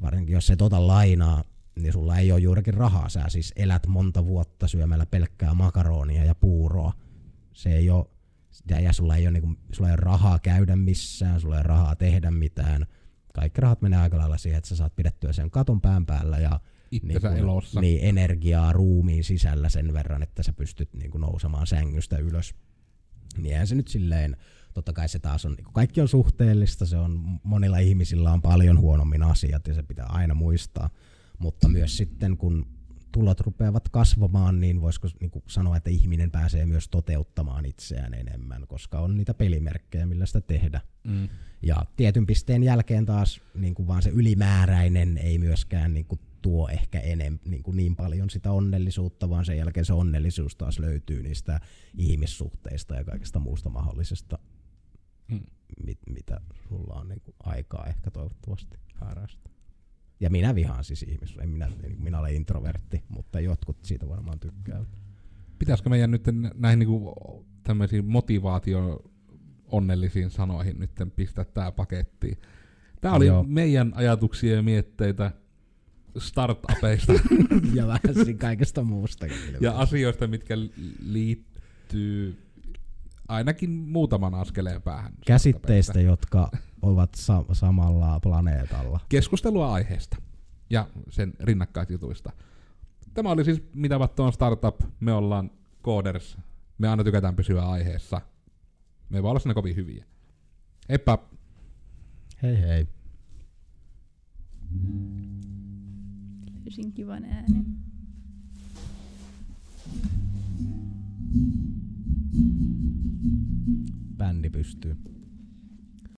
varsinkin jos et ota lainaa, niin sulla ei ole juurikin rahaa. Sä siis elät monta vuotta syömällä pelkkää makaronia ja puuroa. Se ei ole, Ja, ja sulla, ei ole, niinku, sulla ei ole rahaa käydä missään, sulla ei ole rahaa tehdä mitään. Kaikki rahat menee aika lailla siihen, että sä saat pidettyä sen katon pään päällä ja Itsensä kun- elossa. Niin, energiaa ruumiin sisällä sen verran, että sä pystyt niin kuin nousemaan sängystä ylös. Niin eihän se nyt silleen, totta kai se taas on, niin kuin kaikki on suhteellista, se on, monilla ihmisillä on paljon huonommin asiat ja se pitää aina muistaa. Mutta myös sitten kun tulot rupeavat kasvamaan, niin voisiko niin kuin sanoa, että ihminen pääsee myös toteuttamaan itseään enemmän, koska on niitä pelimerkkejä, millä sitä tehdä. Mm. Ja tietyn pisteen jälkeen taas niin kuin vaan se ylimääräinen ei myöskään niin kuin tuo ehkä enem, niin, kuin niin paljon sitä onnellisuutta, vaan sen jälkeen se onnellisuus taas löytyy niistä ihmissuhteista ja kaikesta muusta mahdollisesta, Mm. mit, mitä sulla on niin kuin aikaa ehkä toivottavasti harrastaa. Ja minä vihaan siis ihmis, en minä, niin minä olen introvertti, mutta jotkut siitä varmaan tykkää. Pitäisikö meidän nyt näihin niinku tämmöisiin motivaatio onnellisiin sanoihin nyt pistää tää pakettiin? Tää oli Joo. meidän ajatuksia ja mietteitä startupeista ja vähän siinä kaikesta muusta. ja asioista, mitkä li- liittyy ainakin muutaman askeleen päähän. Käsitteistä, jotka ovat sa- samalla planeetalla. Keskustelua aiheesta ja sen rinnakkaisjutuista. Tämä oli siis Mitä vattu on startup. Me ollaan coders. Me aina tykätään pysyä aiheessa. Me ei voi olla siinä kovin hyviä. Heippa! Hei hei. Löysin kivan äänen. Bändi pystyy.